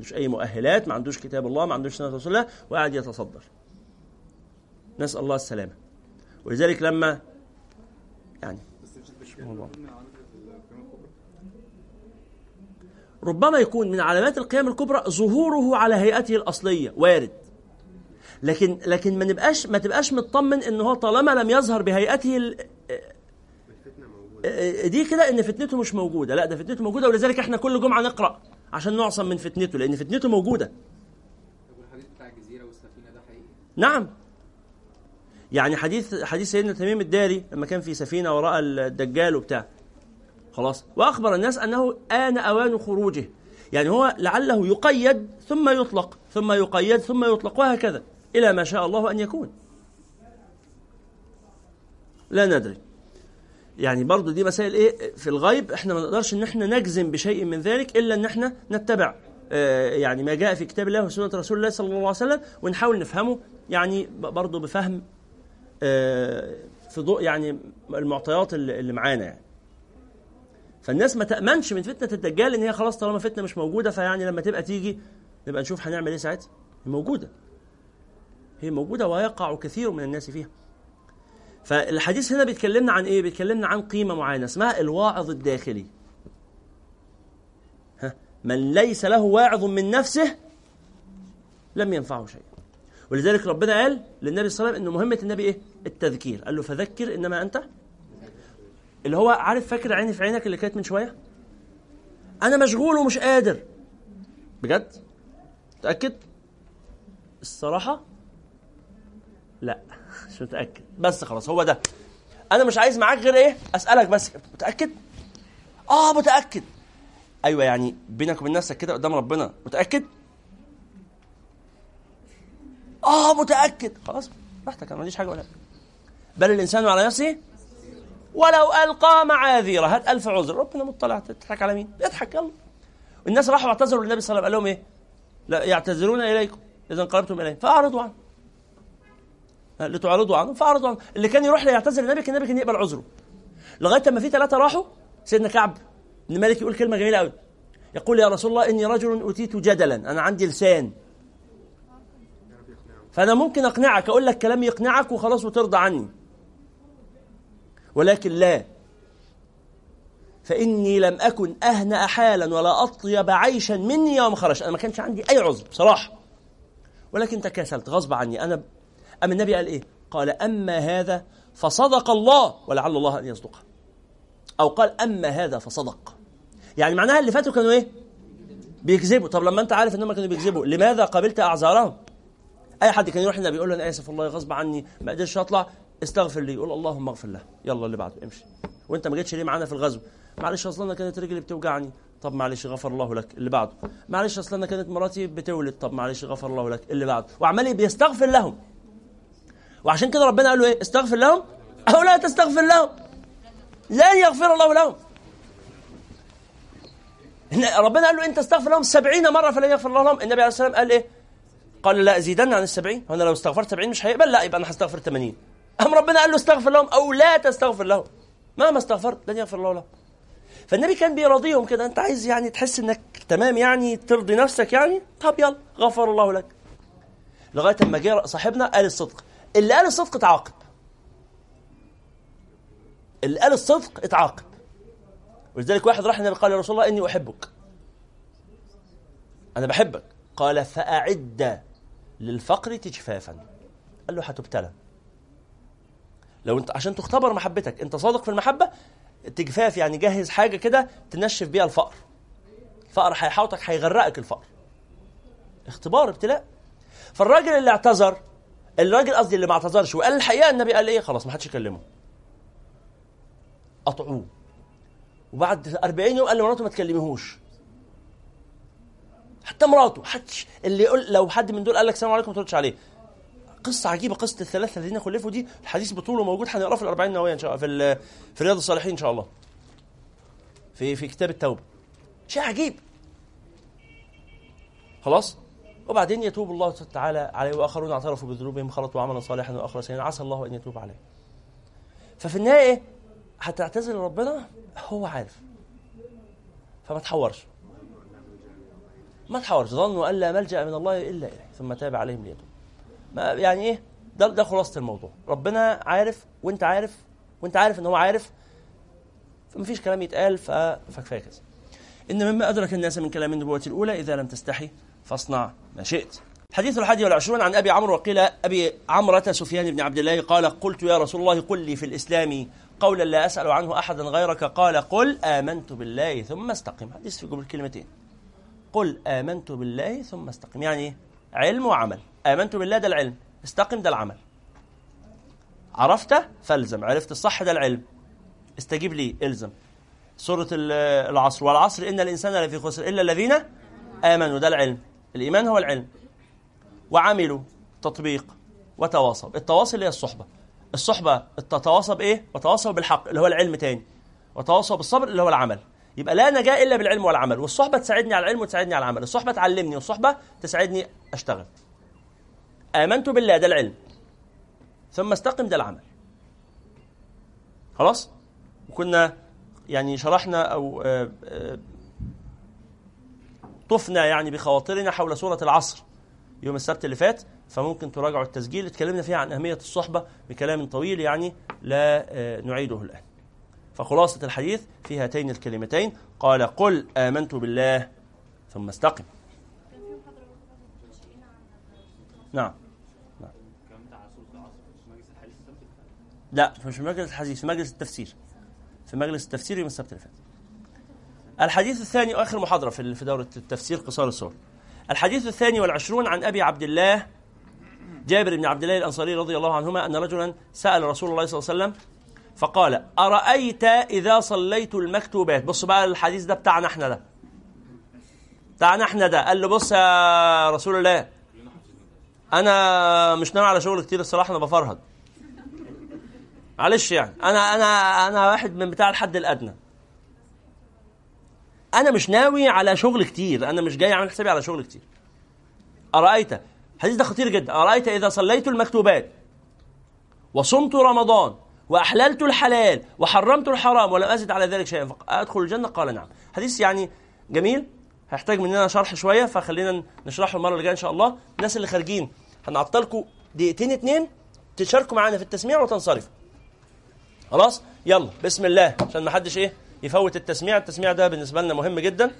عندوش أي مؤهلات ما عندوش كتاب الله ما عندوش سنة رسول الله وقاعد يتصدر. نسأل الله السلامة. ولذلك لما يعني ربما يكون من علامات القيام الكبرى ظهوره على هيئته الأصلية وارد. لكن لكن ما نبقاش ما تبقاش مطمن إن هو طالما لم يظهر بهيئته دي كده إن فتنته مش موجودة. لا ده فتنته موجودة ولذلك إحنا كل جمعة نقرأ. عشان نعصم من فتنته لأن فتنته موجودة. والحديث بتاع الجزيرة والسفينة ده حقيقي؟ نعم. يعني حديث حديث سيدنا تميم الداري لما كان في سفينة وراء الدجال وبتاع. خلاص. وأخبر الناس أنه آن أوان خروجه. يعني هو لعله يقيد ثم يطلق ثم يقيد ثم يطلق وهكذا. إلى ما شاء الله أن يكون. لا ندري. يعني برضو دي مسائل إيه في الغيب إحنا ما نقدرش إن إحنا نجزم بشيء من ذلك إلا إن إحنا نتبع آه يعني ما جاء في كتاب الله وسنة رسول الله صلى الله عليه وسلم ونحاول نفهمه يعني برضو بفهم آه في ضوء يعني المعطيات اللي معانا يعني. فالناس ما تأمنش من فتنة الدجال إن هي خلاص طالما فتنة مش موجودة فيعني لما تبقى تيجي نبقى نشوف هنعمل إيه ساعتها؟ هي موجودة. هي موجودة ويقع كثير من الناس فيها. فالحديث هنا بيتكلمنا عن إيه؟ بيتكلمنا عن قيمة معينة اسمها الواعظ الداخلي. ها من ليس له واعظ من نفسه لم ينفعه شيء. ولذلك ربنا قال للنبي صلى الله عليه وسلم ان مهمة النبي إيه؟ التذكير، قال له فذكر إنما أنت اللي هو عارف فاكر عيني في عينك اللي كانت من شوية؟ أنا مشغول ومش قادر. بجد؟ متاكد؟ الصراحة لا مش متاكد بس خلاص هو ده. أنا مش عايز معاك غير إيه؟ أسألك بس. متأكد؟ آه متأكد. أيوه يعني بينك وبين نفسك كده قدام ربنا. متأكد؟ آه متأكد. خلاص براحتك أنا ما عنديش حاجة ولا بل الإنسان على نفسه ولو ألقى معاذيره. هات ألف عذر. ربنا مطلع. تضحك على مين؟ يضحك يلا. الناس راحوا اعتذروا للنبي صلى الله عليه وسلم. قال لهم إيه؟ لا يعتذرون إليكم إذا انقلبتم اليهم فأعرضوا عنه. لتعرضوا عنه فأعرضوا عنه. اللي كان يروح ليعتذر النبي كان النبي كان يقبل عذره. لغاية لما في ثلاثة راحوا سيدنا كعب بن مالك يقول كلمة جميلة قوي يقول يا رسول الله إني رجل اوتيت جدلا أنا عندي لسان. فأنا ممكن أقنعك أقول لك كلام يقنعك وخلاص وترضى عني. ولكن لا. فإني لم أكن أهنأ حالا ولا أطيب عيشا مني يوم خرج. أنا ما كانش عندي أي عذر بصراحة. ولكن تكاسلت غصب عني. أنا أما النبي قال إيه؟ قال أما هذا فصدق الله ولعل الله أن يصدقه. أو قال أما هذا فصدق. يعني معناها اللي فاتوا كانوا إيه؟ بيكذبوا. طب لما أنت عارف إنهم كانوا بيكذبوا لماذا قبلت أعذارهم؟ أي حد كان يروح للنبي يقول له أنا آسف والله غصب عني ما قدرتش أطلع استغفر لي. يقول اللهم اغفر له. يلا اللي بعده امشي. وأنت ما جيتش ليه معانا في الغزو؟ معلش أصلا أنا كانت رجلي بتوجعني. طب معلش غفر الله لك. اللي بعده معلش أصلا أنا كانت مراتي بتولد. طب معلش غفر الله لك. اللي بعده وعمال بيستغفر لهم. وعشان كده ربنا قال له إيه؟ استغفر لهم أو لا تستغفر لهم. لن يغفر الله لهم. ربنا قال له انت استغفر لهم سبعين مرة فلن يغفر الله لهم. النبي عليه الصلاة والسلام قال إيه؟ قال لا أزيدن عن السبعين. وأنا لو استغفرت سبعين مش هيقبل. لا يبقى أنا هستغفر 80 أم ربنا قال له استغفر لهم أو لا تستغفر لهم. مهما استغفرت لن يغفر الله لهم. فالنبي كان بيراضيهم كده. أنت عايز يعني تحس إنك تمام يعني؟ ترضي نفسك يعني؟ طب يلا غفر الله لك. لغاية أما جه صاحبنا قال الصدق. اللي قال الصدق اتعاقب اللي قال الصدق اتعاقب ولذلك واحد راح النبي قال يا رسول الله إني أحبك. أنا بحبك. قال فأعد للفقر تجفافا. قال له هتبتلى لو انت عشان تختبر محبتك أنت صادق في المحبة تجفاف يعني جهز حاجة كده تنشف بيها الفقر. الفقر هيحاوطك هيغرقك الفقر. اختبار ابتلاء. فالراجل اللي اعتذر الراجل قصدي اللي ما اعتذرش وقال الحقيقة النبي قال إيه؟ خلاص ما حدش يكلمه. قطعوه. وبعد 40 يوم قال لمراته ما تكلميهوش. حتى مراته حدش اللي يقول لو حد من دول قال لك السلام عليكم ما تردش عليه. قصة عجيبة قصة الثلاثة الذين خلفوا دي الحديث بطوله موجود هنقراه في الأربعين نووية إن شاء الله في في رياض الصالحين إن شاء الله. في في كتاب التوبة. شيء عجيب. خلاص؟ وبعدين يتوب الله تعالى عليه وآخرون اعترفوا بذنوبهم خلطوا عملا صالحا واخر سيئا عسى الله أن يتوب عليه. ففي النهاية إيه؟ هتعتذر لربنا هو عارف. فما تحورش. ما تحورش. ظنوا أن لا ملجأ من الله إلا إليه. ثم تاب عليهم ليتوب. ما يعني إيه؟ ده ده خلاصة الموضوع. ربنا عارف وأنت عارف وأنت عارف إن هو عارف. فما فيش كلام يتقال فكفاية كذا إن مما أدرك الناس من كلام النبوة الأولى إذا لم تستحي فاصنع ما شئت. حديث الحادي والعشرون عن أبي عمرو وقيل أبي عمرة سفيان بن عبد الله قال قلت يا رسول الله قل لي في الإسلام قولا لا أسأل عنه أحدا غيرك. قال قل آمنت بالله ثم استقم. حديث في قبل كلمتين. قل آمنت بالله ثم استقم. يعني علم وعمل. آمنت بالله ده العلم. استقم ده العمل. عرفت فالزم. عرفت الصح ده العلم. استجيب لي. الزم. سورة العصر. والعصر إن الإنسان لفي خسر إلا الذين آمنوا. ده العلم. الإيمان هو العلم. وعملوا تطبيق وتواصوا التواصل هي الصحبة. الصحبة تتواصى بإيه؟ وتواصوا بالحق اللي هو العلم تاني. وتواصوا بالصبر اللي هو العمل. يبقى لا نجاة إلا بالعلم والعمل. والصحبة تساعدني على العلم وتساعدني على العمل. الصحبة تعلمني والصحبة تساعدني أشتغل. آمنت بالله ده العلم. ثم استقم ده العمل. خلاص؟ وكنا يعني شرحنا أو آه، آه، طفنا يعني بخواطرنا حول سورة العصر يوم السبت اللي فات فممكن تراجعوا التسجيل. اتكلمنا فيها عن أهمية الصحبة بكلام طويل يعني لا آه، نعيده الآن. فخلاصة الحديث في هاتين الكلمتين. قال قل آمنت بالله ثم استقم. نعم. نعم لا مش في مجلس الحديث في مجلس التفسير. في مجلس التفسير يوم السبت اللي فات. الحديث الثاني واخر محاضرة في دورة التفسير قصار السور الحديث الثاني والعشرون عن أبي عبد الله جابر بن عبد الله الأنصاري رضي الله عنهما أن رجلا سأل رسول الله صلى الله عليه وسلم فقال أرأيت إذا صليت المكتوبات؟ بص بقى الحديث ده بتاعنا إحنا ده. بتاعنا إحنا ده. قال له بص يا رسول الله أنا مش ناوي على شغل كتير الصراحة أنا بفرهد. معلش يعني. أنا أنا أنا واحد من بتاع الحد الأدنى. أنا مش ناوي على شغل كتير أنا مش جاي أعمل حسابي على شغل كتير. أرأيت؟ الحديث ده خطير جدا. أرأيت إذا صليت المكتوبات وصمت رمضان وأحللت الحلال وحرمت الحرام ولم أزد على ذلك شيئا ادخل الجنة؟ قال نعم. حديث يعني جميل. هيحتاج مننا شرح شوية فخلينا نشرحه المرة اللي جاية إن شاء الله. الناس اللي خارجين هنعطلكم دقيقتين اتنين تشاركوا معانا في التسميع وتنصرفوا. خلاص؟ يلا بسم الله. عشان ما حدش إيه يفوت التسميع. التسميع ده بالنسبة لنا مهم جدا.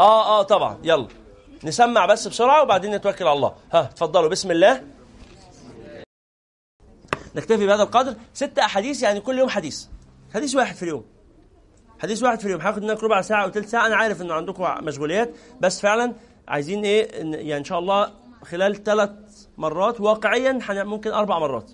آه آه طبعا. يلا. نسمع بس بسرعة وبعدين نتوكل على الله. ها اتفضلوا. بسم الله. نكتفي بهذا القدر. ست أحاديث يعني كل يوم حديث. حديث واحد في اليوم. حديث واحد في اليوم. هاخد منك ربع ساعة أو ثلث ساعة. أنا عارف ان عندكم مشغوليات بس فعلا عايزين إن- يعني إن شاء الله خلال ثلاث مرات واقعيا ممكن أربع مرات.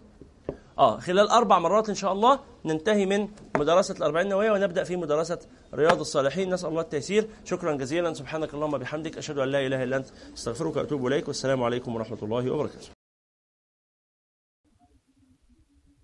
آه خلال أربع مرات إن شاء الله ننتهي من مدرسة الأربعين النووية ونبدأ في مدرسة رياض الصالحين. نسأل الله التيسير. شكرا جزيلا. سبحانك اللهم وبحمدك. أشهد أن لا إله إلا أنت. أستغفرك وأتوب إليك. والسلام عليكم ورحمة الله وبركاته.